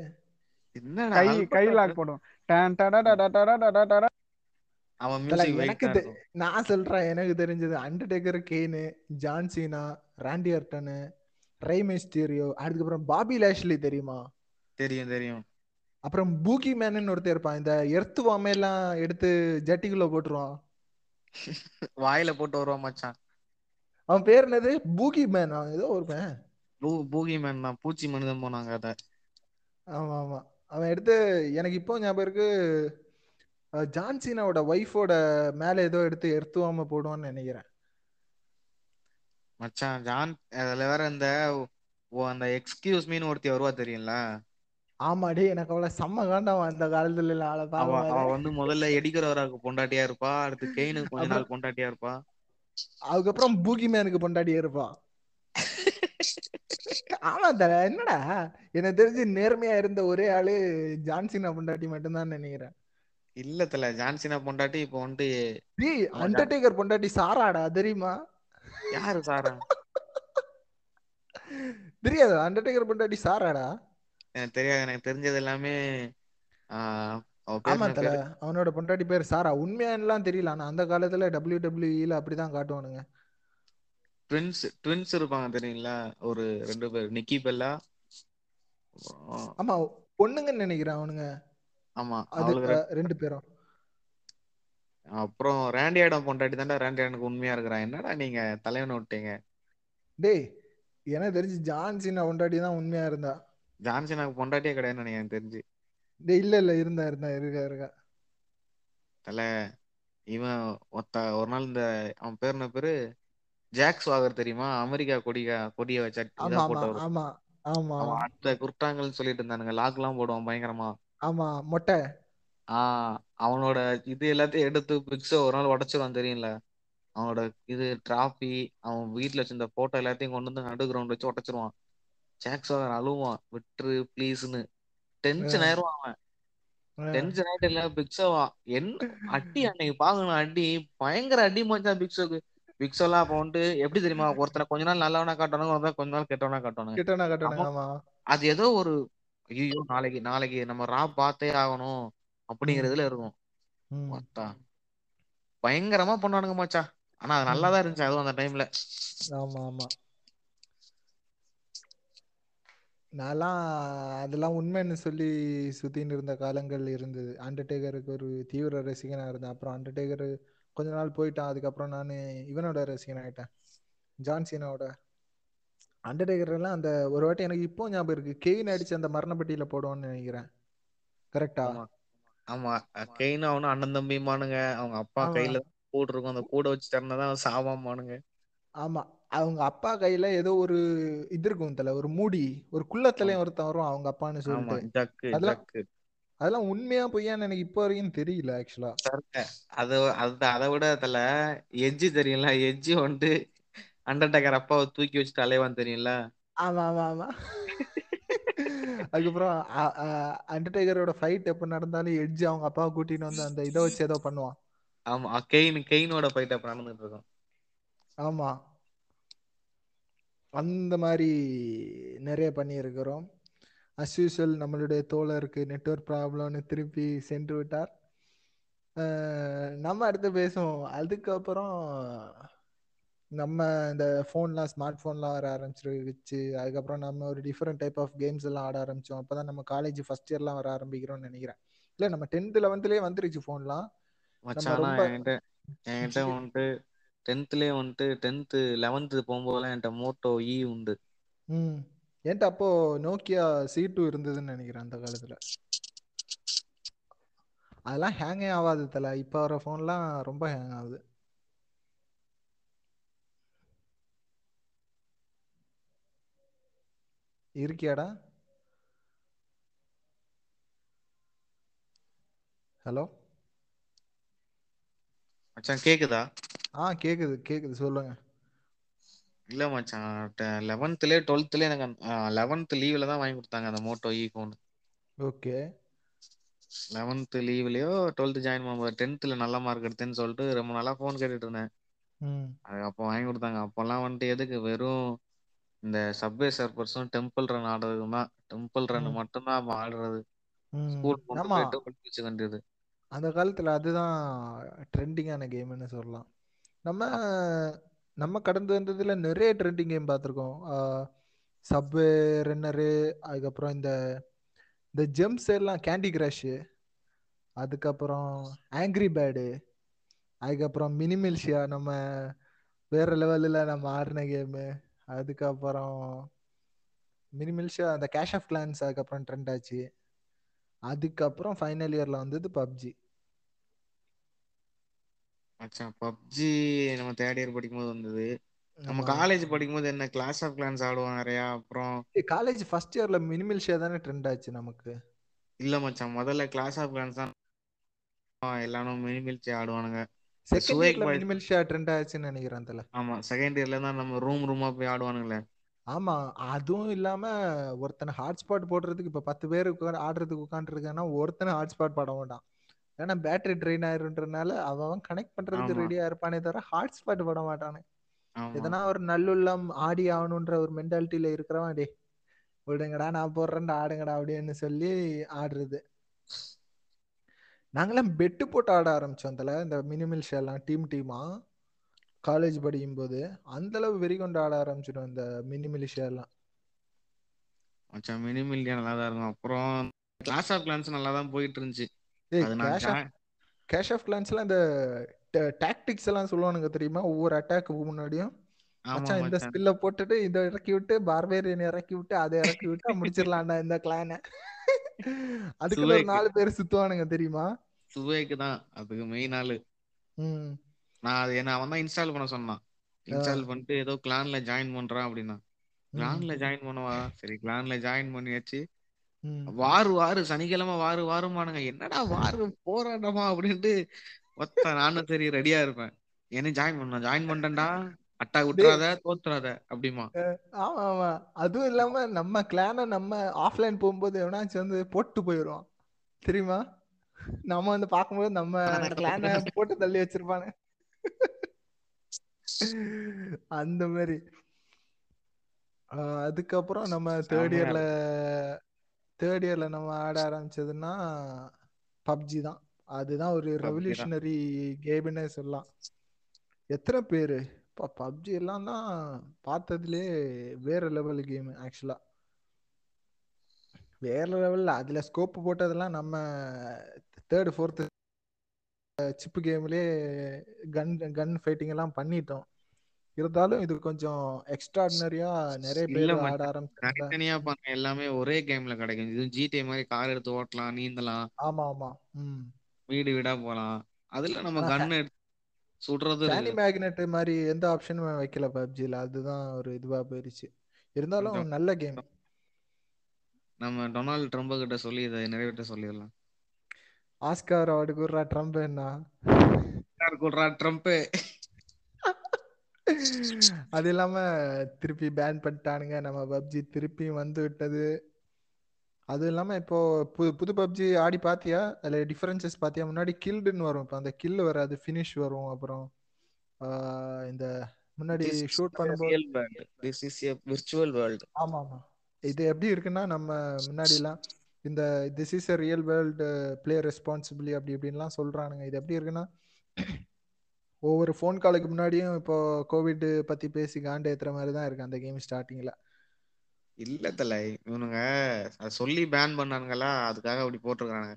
என்னடா கை கை லாக் போடும் டன் டட டட டட டட டட. அவன் தல, மியூசிக் எனக்கு நான் சொல்றேன் எனக்கு தெரிஞ்சது அண்டர்டேக்கர் கெய்னு ஜான்சீனா ராண்டி அர்டனு ரைமெஸ்டீரியோ அதுக்கப்புறம் பாபி லேஷ்லி தெரியுமா? தெரியும் தெரியும். அப்புறம் பூகி மேனன் ஒருத்தர் இருப்பான். இந்த எர்த்து வாமையெல்லாம் எடுத்து ஜட்டிக்குள்ள போட்டுருவான். வாயில போட்டு வருவான் மச்சான். அவன் பேர் என்னது? பூகி மேன் ஏதோ ஒரு மேன் பூ பூகி மேன் தான். பூச்சி மனிதன் போனாங்க அத. ஆமா ஆமா. அவன் எடுத்து எனக்கு இப்போ ஞாபகம் இருக்கு ஜான்சீனாவோட ஒய்ஃபோட மேல ஏதோ எடுத்து எர்த்துவாம போடுவான்னு நினைக்கிறேன். மச்சான் ஜான் அதுல வேற இந்த ஓ அந்த எக்ஸ்கியூஸ் மீன்னு ஒருத்தி வருவா தெரியும்ல? ஆமாடி எனக்கு அவளை செம்ம காண்டாவும் அந்த காலத்துல அவளை அவ வந்து முதல்ல எடிக்கிறவராக்கு பொண்டாட்டியா இருப்பா அடுத்து கெயினுக்கு கொஞ்ச நாள் பொண்டாட்டியா இருப்பா. அதுக்கப்புறம் பூகி மேனுக்கு பொண்டாடி இருப்பான் ஆமா தல என்னடா? எனக்கு தெரிஞ்சு நேர்மையா இருந்த ஒரே ஆளு ஜான்சினா பொண்டாட்டி மட்டும்தான் நினைக்கிறேன். இல்ல தல ஜான்சினா பொண்டாட்டி இப்போ ஆமா, அண்டர்டேக்கர் பொண்டாட்டி சாராடா தெரியுமா? யாரு சாரா? தெரியாது அண்டர்டேக்கர் பொண்டாட்டி சாராடா? எனக்கு தெரியாது. எனக்கு தெரிஞ்சது எல்லாமே ஆமா தல. அவனோட பொண்டாட்டி பேர் சாரா. உண்மையானலாம் தெரியல. ஆனா அந்த காலத்துல டபிள்யூ டபிள்யூஇல அப்படிதான் காட்டுவானுங்க. ட்வின்ஸ் ட்வின்ஸ் இருப்பாங்க தெரியுங்களா? ஒரு ரெண்டு பேர். நிக்கி பெல்லா ஆமா பொண்ணுங்கன்னு நினைக்கிறேன் அவனுங்க. ஆமா அது ரெண்டு பேரும். அப்புறம் ரேண்டி ஆடம் பொண்டாட்டி தான்டா. ரேண்டி ஆடனுக்கு உண்மையா இருக்கிறான் என்னடா நீங்க தலைவனை விட்டீங்க? டேய் எனக்கு தெரிஞ்சு ஜான்சினா பொண்டாட்டி தான் உண்மையா இருந்தா. ஜான்சனாக்கு பொண்டாட்டியே கிடையாதுன்னு எனக்கு தெரிஞ்சு. இல்ல இல்ல இருந்தா இருந்தா இருக்கா இருக்கா தல இவன் ஒத்த ஒரு நாள் இந்த அவன் பேர் என்ன பேரு? ஜாக் ஸ்வாகர் தெரியுமா? அமெரிக்கா கொடிய கொடிய வச்ச இதா ஆமா போட்டவர். ஆமா ஆமா. அவன் அந்த குருட்டாங்கல்னு சொல்லிட்டு இருந்தானுங்க. லாக் எல்லாம் போடுவான் பயங்கரமா. ஆமா மொட்டை. ஆஹ் அவனோட இது எல்லாத்தையும் எடுத்து பிக்ஸ ஒரு நாள் உடைச்சிருவான் தெரியும்ல? அவனோட இது டிராபி அவன் வீட்டுல வச்சிருந்த போட்டோ எல்லாத்தையும் கொண்டு வந்து அண்டர் கிரவுண்ட் வச்சு உடைச்சிருவான். ஜாக் ஸ்வாகர் அழுவான். விட்டுரு ப்ளீஸ்னு டென்ஷன் ஆயிருவான் அவன். டென்ஷன் ஆயிட்டு இல்ல பிக்ஸோவா என்ன அடி அன்னைக்கு பாக்கணும் அடி. பயங்கர அடி மச்சான் பிக்ஸோக்கு பிக்ஸோலாம் அப்ப வந்துட்டு எப்படி தெரியுமா? ஒருத்தனை கொஞ்ச நாள் நல்லவனா காட்டுவானுங்க ஒருத்தனை கொஞ்ச நாள் கெட்டவனா காட்டுவானுங்க. கிட்டனா கட்டணா அப்போ ஆமா. அது ஏதோ ஒரு ஐயோ நாளைக்கு நாளைக்கு நம்ம ரா பார்த்தே ஆகணும் அப்படிங்கறதுல இருக்கும். பயங்கரமா பண்ணுவானுங்க மச்சான். ஆனா அது. நல்லாதான் இருந்துச்சு அதுவும் அந்த டைம்ல ஆமா ஆமா. நான்லாம் அதெல்லாம் உண்மைன்னு சொல்லி சுத்தின்னு இருந்த காலங்கள் இருந்தது. அண்டர்டேக்கருக்கு ஒரு தீவிர ரசிகனா இருந்தேன். அப்புறம் அண்டர்டேக்கர் கொஞ்ச நாள் போயிட்டான். அதுக்கப்புறம் நான் இவனோட ரசிகன் ஆயிட்டேன். ஜான்சீனாவோட அண்டர்டேக்கர் எல்லாம் அந்த ஒரு வாட்டி எனக்கு இப்போ ஞாபகம் இருக்கு. கெயின் அடிச்சு அந்த மரணப்பட்டியில போடுவோம்னு நினைக்கிறேன். கரெக்டா ஆமா. கெயின் அவனும் அண்ணன் தம்பிமானுங்க அவங்க அப்பா கையில கூட இருக்கும் அந்த கூட வச்சு திறந்தாதான் சாவாமானுங்க. ஆமா. அவங்க அப்பா கையில ஏதோ ஒரு இது இருக்கும் தல ஒரு மூடி ஒரு குள்ளத்தலையும் ஒருத்தன் வரும் அவங்க அப்பான்னு சொல்லிட்டு. அதெல்லாம் அதெல்லாம் உண்மையா பொய்யான்னு எனக்கு இப்போ வரைக்கும் தெரியல ஆக்சுவலா அது அது அதை விட அதுல எட்ஜி தெரியும்ல எட்ஜி வந்துட்டு அண்டர்டேக்கர் அப்பாவை தூக்கி வச்சுட்டு அலைவான் தெரியும்ல. ஆமா ஆமா ஆமா. அதுக்கப்புறம் அண்டர்டேக்கரோட ஃபைட் எப்ப நடந்தாலும் எட்ஜ் அவங்க அப்பாவை கூட்டிட்டு வந்து அந்த இதை வச்சு ஏதோ பண்ணுவான். ஆமா கெயின் கெயினோட ஃபைட் அப்ப நடந்துட்டு இருக்கும். ஆமா. அந்த மாதிரி நிறைய பண்ணியிருக்கிறோம். அஸ் யூஸ்வல் நம்மளுடைய தோழருக்கு நெட்வொர்க் ப்ராப்ளம்னு திருப்பி சென்று விட்டார். நம்ம அடுத்து பேசுவோம். அதுக்கப்புறம் நம்ம இந்த ஃபோன்லாம் ஸ்மார்ட் ஃபோன்லாம் வர ஆரம்பிச்சிருச்சு. அதுக்கப்புறம் நம்ம ஒரு டிஃப்ரெண்ட் டைப் ஆஃப் கேம்ஸ் எல்லாம் ஆட ஆரம்பிச்சோம். அப்பதான் நம்ம காலேஜ் ஃபர்ஸ்ட் இயர்லாம் வர ஆரம்பிக்கிறோம்னு நினைக்கிறேன். இல்ல நம்ம டென்த் லெவன்த்லயே வந்துருச்சு ஃபோன்லாம் என்கிட்ட வந்துட்டு டென்த்லயே வந்துட்டு டென்த்து லெவன்த்து போகும்போதெல்லாம் என்கிட்ட மோட்டோ இ e உண்டு. ம். ஏன்ட்ட அப்போ நோக்கியா சி டூ இருந்ததுன்னு நினைக்கிறேன் அந்த காலத்துல. அதெல்லாம் ஹேங்கே ஆகாது தல. இப்போ வர ஃபோன்லாம் ரொம்ப ஹேங் ஆகுது. இருக்கியாடா? ஹலோ? மச்சான் கேக்குதா? ஆ கேக்குது கேக்குது சொல்லுங்க. இல்ல மச்சான் லெவன்த்லயே டுவெல்த்லயே எனக்கு லெவன்த் லீவ்ல தான் வாங்கி கொடுத்தாங்க அந்த Moto E phone okay. Eleventh லீவ்லயோ twelfth join பண்ணும்போது டென்த்ல நல்ல மார்க் எடுத்தேன்னு சொல்லிட்டு ரொம்ப நாளா ஃபோன் கேட்டுட்டு இருந்தேன். அது அப்போ வாங்கி கொடுத்தாங்க. அப்போல்லாம் வந்துட்டு எதுக்கு? வெறும் இந்த சப்வே சர்ஃபர்ஸும் டெம்பிள் ரன் ஆடுறதுக்கும் தான். Temple run. மட்டும்தான் நம்ம ஆடுறது. ஸ்கூல் கொண்டு போயிட்டு கண்டியது அந்த காலத்துல அதுதான் ட்ரெண்டிங்கான கேம்னு சொல்லலாம். நம்ம நம்ம கடந்து வந்ததுல நிறைய ட்ரெண்டிங் கேம் பார்த்துருக்கோம். சப்வே ரன்னரு அதுக்கப்புறம் இந்த இந்த ஜெம்ஸ் எல்லாம் கேண்டி கிரஷ் அதுக்கப்புறம் ஆங்க்ரி பேர்டு அதுக்கப்புறம் மினிமில்ஷியா நம்ம வேற லெவலில் நம்ம ஆடின கேமு அதுக்கப்புறம் மினிமில்ஷியா அந்த கேஷ் ஆஃப் கிளான்ஸ் அதுக்கப்புறம் ட்ரெண்ட் ஆச்சு. அதுக்கப்புறம் ஃபைனல் இயர்ல வந்தது பப்ஜி. மச்சான் பப்ஜி நம்ம தேர்ட் இயர் படிக்கும்போது வந்தது. நம்ம காலேஜ் படிக்கும்போது என்ன கிளாஸ் ஆஃப் கிளான்ஸ் ஆடுவோம் நிறையா அப்புறம் காலேஜ் ஃபர்ஸ்ட் இயர்ல மினிமில்ஷியா தானே ட்ரெண்ட் ஆச்சு நமக்கு? இல்ல மச்சான் முதல்ல கிளாஸ் ஆஃப் கிளான்ஸ் தான். எல்லாரும் மினிமில்ச்சி ஆடுவானுங்க. இந்த செகண்ட் இயர்ல பாய்ஸ் மினிமில்ஷியா ட்ரெண்ட் ஆச்சுன்னு நினைக்கிறேன் அதுல ஆமா செகண்ட் இயர்ல தான் நம்ம ரூம் ரூமா போய் ஆடுவானுங்களே. ஆமா அதுவும் இல்லாம ஒருத்தனை ஹாட்ஸ்பாட் போடுறதுக்கு இப்ப பத்து பேர் உட்கார் ஆடுறதுக்கு உட்காந்துருக்கான்னா ஒருத்தனை ஹாட்ஸ்பாட் போட மாட்டான் ஏன்னா பேட்டரி ட்ரெயின் ஆயிருன்றனால அவன் கனெக்ட் பண்றதுக்கு ரெடியா இருப்பானே தவிர ஹாட்ஸ்பாட் போட மாட்டானு. எதனா ஒரு நல்லுள்ளம் ஆடி ஆகணுன்ற ஒரு மென்டாலிட்டியில இருக்கிறவன் டே விடுங்கடா நான் போடுறேன்டா ஆடுங்கடா அப்படின்னு சொல்லி ஆடுறது. நாங்களாம் பெட்டு போட்டு ஆட ஆரம்பிச்சோம் அதில் இந்த மினிமில் ஷேலாம் டீம் டீமா காலேஜ் படிக்கும்போது அந்த அளவு வெறி கொண்டு ஆட ஆரம்பிச்சிடும் இந்த மினிமில் ஷேலாம் மினிமில்லியா நல்லா தான் இருக்கும் அப்புறம் கிளாஸ் ஆஃப் கிளான்ஸ் நல்லா தான் போயிட்டு இருந்துச்சு. கேஷ் ஆஃப் கிளான்ஸ்லாம் இந்த டாக்டிக்ஸ் எல்லாம் சொல்லுவானுங்க தெரியுமா? ஒவ்வொரு அட்டாக்கு முன்னாடியும். மச்சான் இந்த ஸ்பில்ல போட்டுட்டு இதை இறக்கி விட்டு பார்பேரியன் இறக்கி விட்டு அதை இறக்கி விட்டு முடிச்சிடலாம்டா இந்த கிளானை அதுக்குள்ள ஒரு நாலு பேர் சுத்துவானுங்க தெரியுமா? சுவேக்கு தான் அதுக்கு மெயின் ஆளு. நான் அது என்ன அவன் தான் இன்ஸ்டால் பண்ண சொன்னான். இன்ஸ்டால் பண்ணிட்டு ஏதோ கிளான்ல ஜாயின் பண்றான் அப்படின்னா. கிளான்ல ஜாயின் பண்ணவா. சரி கிளான்ல ஜாயின் பண்ணியாச்சு. வாரு வாரு சனிக்கிழமை வாரு வாருமானுங்க என்னடா வாரு போராட்டமா அப்படின்ட்டு நானும் சரி ரெடியா இருப்பேன். என்ன ஜாயின் பண்ண ஜாயின் பண்ணிட்டேன்டா. அட்டா விட்டுறாத தோத்துறாத அப்படிமா ஆமா ஆமா. அதுவும் இல்லாம நம்ம கிளான நம்ம ஆஃப்லைன் போகும்போது எவனாச்சும் வந்து போட்டு போயிடுவான் தெரியுமா? நம்ம வந்து பார்க்கும்போது நம்ம கிளான போட்டு தள்ளி வச்சிருப்பானு. அந்த மாதிரி. அதுக்கப்புறம் நம்ம தேர்ட் இயர்ல தேர்ட் இயர்ல நம்ம ஆட ஆரம்பிச்சதுன்னா பப்ஜி தான். அதுதான் ஒரு ரெவல்யூஷனரி கேம்னே சொல்லலாம். எத்தனை பேரு? இப்போ பப்ஜி எல்லாம் தான் பார்த்ததுலே வேற லெவல் கேம் ஆக்சுவலா வேற லெவல்ல அதுல ஸ்கோப் போட்டதெல்லாம் நம்ம தேர்டு ஃபோர்த்து சிப்பு கேம்லயே கன் கன் ஃபைட்டிங் எல்லாம் பண்ணிட்டோம். இருந்தாலும் இது கொஞ்சம் எக்ஸ்ட்ராடினரியா நிறைய பேர் ஆட ஆரம்பிச்சாங்க தனித்தனியா பண்ண எல்லாமே ஒரே கேம்ல கிடைக்கும். இது ஜிடிஏ மாதிரி கார் எடுத்து ஓட்டலாம் நீந்தலாம். ஆமா ஆமா. ம். வீடு வீடா போலாம். அதுல நம்ம கன் எடுத்து சுடுறது இருக்குது. மேக்னெட் மாதிரி எந்த ஆப்ஷனும் வைக்கல பப்ஜில அதுதான் ஒரு இதுவா போயிருச்சு. இருந்தாலும் நல்ல கேம் நம்ம டொனால்டு ட்ரம்ப் கிட்ட சொல்லி இதை நிறைவேற்ற சொல்லிடலாம். ஆஸ்கார் அவார்டு குர்ரா ட்ரம்ப் என்ன? கூடுறா ட்ரம்ப். அது இல்லாம திருப்பி பேன் பண்ணிட்டானுங்க. நம்ம பப்ஜி திருப்பி வந்து விட்டது. அது இல்லாம இப்போ புது புது பப்ஜி ஆடி பாத்தியா? அதுல டிஃபரன்சஸ் பாத்தியா? முன்னாடி கில்டுன்னு வரும். இப்போ அந்த கில் வராது ஃபினிஷ் வரும். அப்புறம் இந்த முன்னாடி ஷூட் பண்ணும்போது. This is a virtual world. ஆமா ஆமா இது எப்படி இருக்குன்னா நம்ம முன்னாடிலாம் இந்த this is a real world play responsibly அப்படி இப்படின்லாம் சொல்றானுங்க. இது எப்படி இருக்குன்னா ஒவ்வொரு ஃபோன் காலுக்கு முன்னாடியும் இப்போ கோவிட் பத்தி பேசி காண்டு ஏத்துற மாதிரி தான் இருக்கு அந்த கேம் ஸ்டார்டிங்ல இல்ல தல இவனுங்க அத சொல்லி பேன் பண்ணானுங்களா? அதுக்காக அப்படி போட்டிருக்கானுங்க.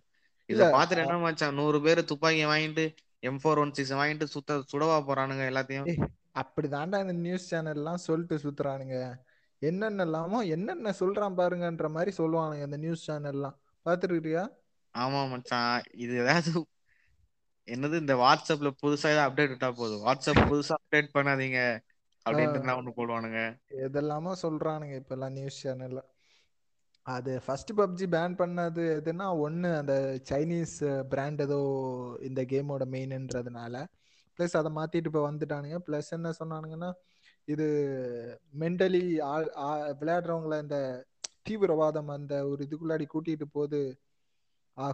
இத பாத்துட்டு என்ன மச்சான் நூறு பேர் துப்பாக்கி வாங்கிட்டு எம் ஃபோர் ஒன் சிக்ஸ் வாங்கிட்டு சுத்த சுடவா போறானுங்க எல்லாத்தையும். அப்படி தாண்டா இந்த நியூஸ் சேனல்லாம் சொல்லிட்டு சுத்துறானுங்க. என்னென்னலாமோ என்னென்ன சொல்றான் பாருங்கன்ற மாதிரி சொல்லுவானுங்க இந்த நியூஸ் சேனல்லாம் பாத்துருக்கியா ஆமா மச்சான் இது ஏதாவது என்னது இந்த வாட்ஸ்அப்ல புதுசா ஏதாவது அப்டேட் விட்டா போதும். வாட்ஸ்அப் புதுசா அப்டேட் பண்ணாதீங்க. அப்படின்ட்டு ஒன்று ஒண்ணு போடுவானுங்க. எதெல்லாமோ சொல்றானுங்க இப்பெல்லாம் நியூஸ் சேனல்ல அது ஃபர்ஸ்ட் பப்ஜி பேன் பண்ணது எதுனா ஒன்று அந்த சைனீஸ் பிராண்ட் ஏதோ இந்த கேமோட மெயின்ன்றதுனால ப்ளஸ் அதை மாத்திட்டு இப்போ வந்துட்டானுங்க. ப்ளஸ் என்ன சொன்னானுங்கன்னா இது மென்டலி விளையாடுறவங்கள இந்த தீவிரவாதம் அந்த ஒரு இதுக்குள்ளாடி கூட்டிகிட்டு போது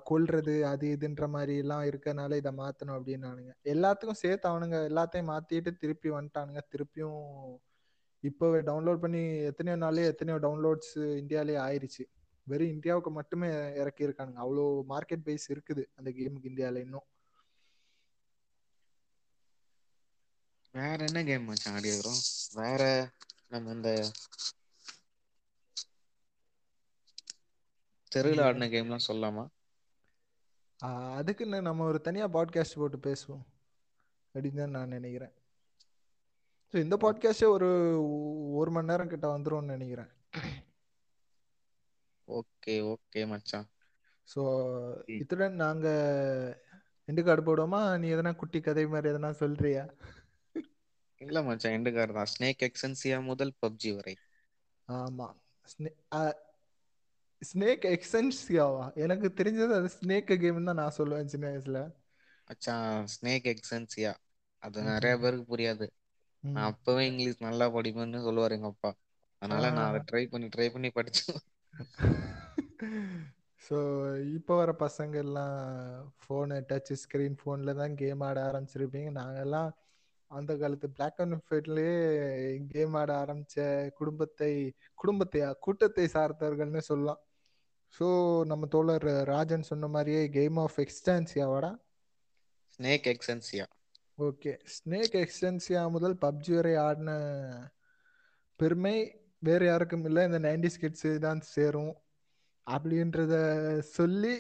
கொல்றது அது இதுன்ற மாதிரி எல்லாம் இருக்கனால இதை மாத்தணும் அப்படின்னானுங்க எல்லாத்துக்கும் சேர்த்து அவனுங்க எல்லாத்தையும் மாத்திட்டு திருப்பி வந்துட்டானுங்க. திருப்பியும் இப்போவே டவுன்லோட் பண்ணி எத்தனையோ நாளே எத்தனையோ டவுன்லோட்ஸ் இந்தியாலே ஆயிருச்சு. வெறும் இந்தியாவுக்கு மட்டுமே இறக்கி இருக்கானுங்க. அவ்வளோ மார்க்கெட் பேஸ் இருக்குது அந்த கேமுக்கு இந்தியால இன்னும். வேற என்ன கேம் மச்சான் ஆடி வேற நம்ம இந்த தெருவில் ஆடின கேம்லாம் சொல்லலாமா? அதுக்குன்னு நம்ம ஒரு தனியா பாட்காஸ்ட் போட்டு பேசுவோம். அப்படின்னு தான் நான் நினைக்கிறேன். ஸோ இந்த பாட்காஸ்டே ஒரு ஒரு மணி நேரம் கிட்ட வந்துரும்னு நினைக்கிறேன். ஓகே ஓகே மச்சான். ஸோ. இத்துடன் நாங்க எண்டு கார்டு போடுவோமா? நீ எதனா குட்டி கதை மாதிரி எதனா சொல்றியா? இல்ல மச்சான் எண்டு கார் தான். ஸ்னேக் எக்ஸன்சியா முதல் பப்ஜி வரை. ஆமா. ஸ்னேக் எக்ஸென்சியாவா எனக்கு தெரிஞ்சது அது ஸ்னேக் கேம் தான் நான் சொல்லுவேன் சின்ன வயசுல. மச்சான் ஸ்னேக் எக்ஸன்சியா அது நிறைய. பேருக்கு புரியாது. நான் அப்பவே இங்கிலீஷ் நல்லா படிப்பேன்னு சொல்லுவாரு எங்க அப்பா. அதனால நான் அதை. ட்ரை பண்ணி ட்ரை பண்ணி படிச்சேன். (laughs) ஸோ இப்போ வர பசங்க எல்லாம் ஃபோனு டச் ஸ்க்ரீன் ஃபோனில் தான் கேம் ஆட ஆரம்பிச்சிருப்பீங்க. நாங்கெல்லாம் அந்த காலத்து பிளாக் அண்ட் ஒயிட்லேயே கேம் ஆட ஆரம்பிச்ச குடும்பத்தை குடும்பத்தையா கூட்டத்தை சார்ந்தவர்கள்னு சொல்லலாம். ஸோ நம்ம தோழர் ராஜன் சொன்ன மாதிரியே game of எக்ஸ்டான்சியாவாடா snake Xenzia okay snake Xenzia முதல் பப்ஜி வரை ஆடின பெருமை வேற யாருக்கும் இல்லை. இந்த நைன்டிஸ் கிட்ஸு தான் சேரும். அப்படின்றத சொல்லி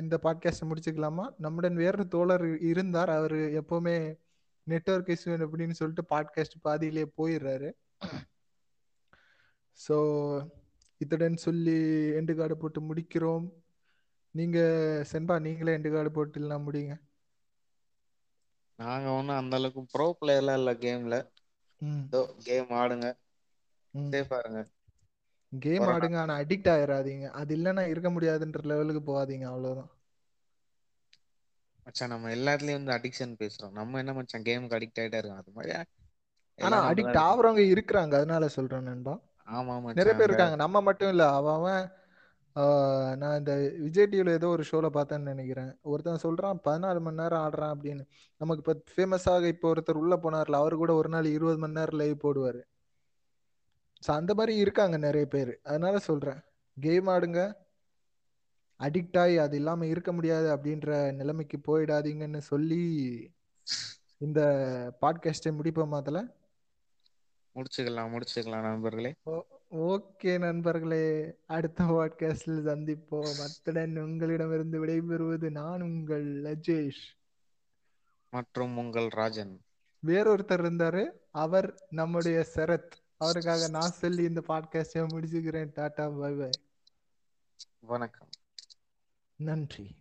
இந்த பாட்காஸ்ட்டை முடிச்சுக்கலாமா? நம்முடன் வேறு தோழர் இருந்தார். அவர் எப்பவுமே நெட்ஒர்க் இஷ்யூ அப்படின்னு சொல்லிட்டு பாட்காஸ்ட் பாதியிலே போயிடுறாரு. ஸோ இத்துடன் சொல்லி எண்டு கார்டு போட்டு முடிக்கிறோம். நீங்க சென்பா நீங்களே எண்டு கார்டு போட்டு இல்லைனா முடியுங்க. நாங்க ஒன்றும் அந்த அளவுக்கு ப்ரோ பிளேயர்லாம் இல்ல கேம்ல ம். ஏதோ கேம் ஆடுங்க. ம். சேஃபா இருங்க. கேம் கொரோனா ஆடுங்க ஆனா அடிக்ட் ஆயிடாதீங்க அது இல்லைன்னா இருக்க முடியாதுன்ற லெவலுக்கு போகாதீங்க அவ்வளவுதான். மச்சான் நம்ம எல்லாத்துலயும் வந்து அடிக்ஷன் பேசுறோம். நம்ம என்ன மச்சான் கேமுக்கு அடிக்ட் ஆயிட்டே இருக்கோம். அது மாதிரி ஆனா அடிக்ட் அப்படிதான் ஆகுறவங்க இருக்கிறாங்க அதனால சொல்றேன் நண்பா. ஆமா நிறைய மச்சான் பேர் இருக்காங்க. நம்ம மட்டும் இல்ல அவன் அவன், ஆஹ், நான் இந்த விஜய் டிவில ஏதோ ஒரு ஷோல பார்த்தேன்னு நினைக்கிறேன். ஒருத்தன் சொல்றான் பதினாலு மணி நேரம் ஆடுறான் அப்படின்னு. நமக்கு இப்ப ஃபேமஸாக இப்போ ஒருத்தர் உள்ள போனார்ல அவரு கூட ஒரு நாள் இருபது மணி நேரம் லைவ் போடுவாரு. ஸோ அந்த மாதிரி இருக்காங்க நிறைய பேர். அதனால சொல்றேன் கேம் ஆடுங்க. அடிக்ட் ஆகி அது இல்லாம இருக்க முடியாது அப்படின்ற நிலைமைக்கு போயிடாதீங்கன்னு சொல்லி இந்த பாட்காஸ்டை முடிப்போம் அதில்? முடிச்சுக்கலாம் முடிச்சுக்கலாம் நண்பர்களே. ஓகே நண்பர்களே. அடுத்த பாட்காஸ்டில் சந்திப்போம். அத்துடன் உங்களிடமிருந்து விடைபெறுவது நான் உங்கள் அஜேஷ் மற்றும் உங்கள் ராஜன். வேறொருத்தர் இருந்தாரு. அவர் நம்முடைய சரத். அவருக்காக நான் சொல்லி இந்த பாட்காஸ்டை முடிச்சுக்கிறேன். டாடா பை பை. வணக்கம். நன்றி.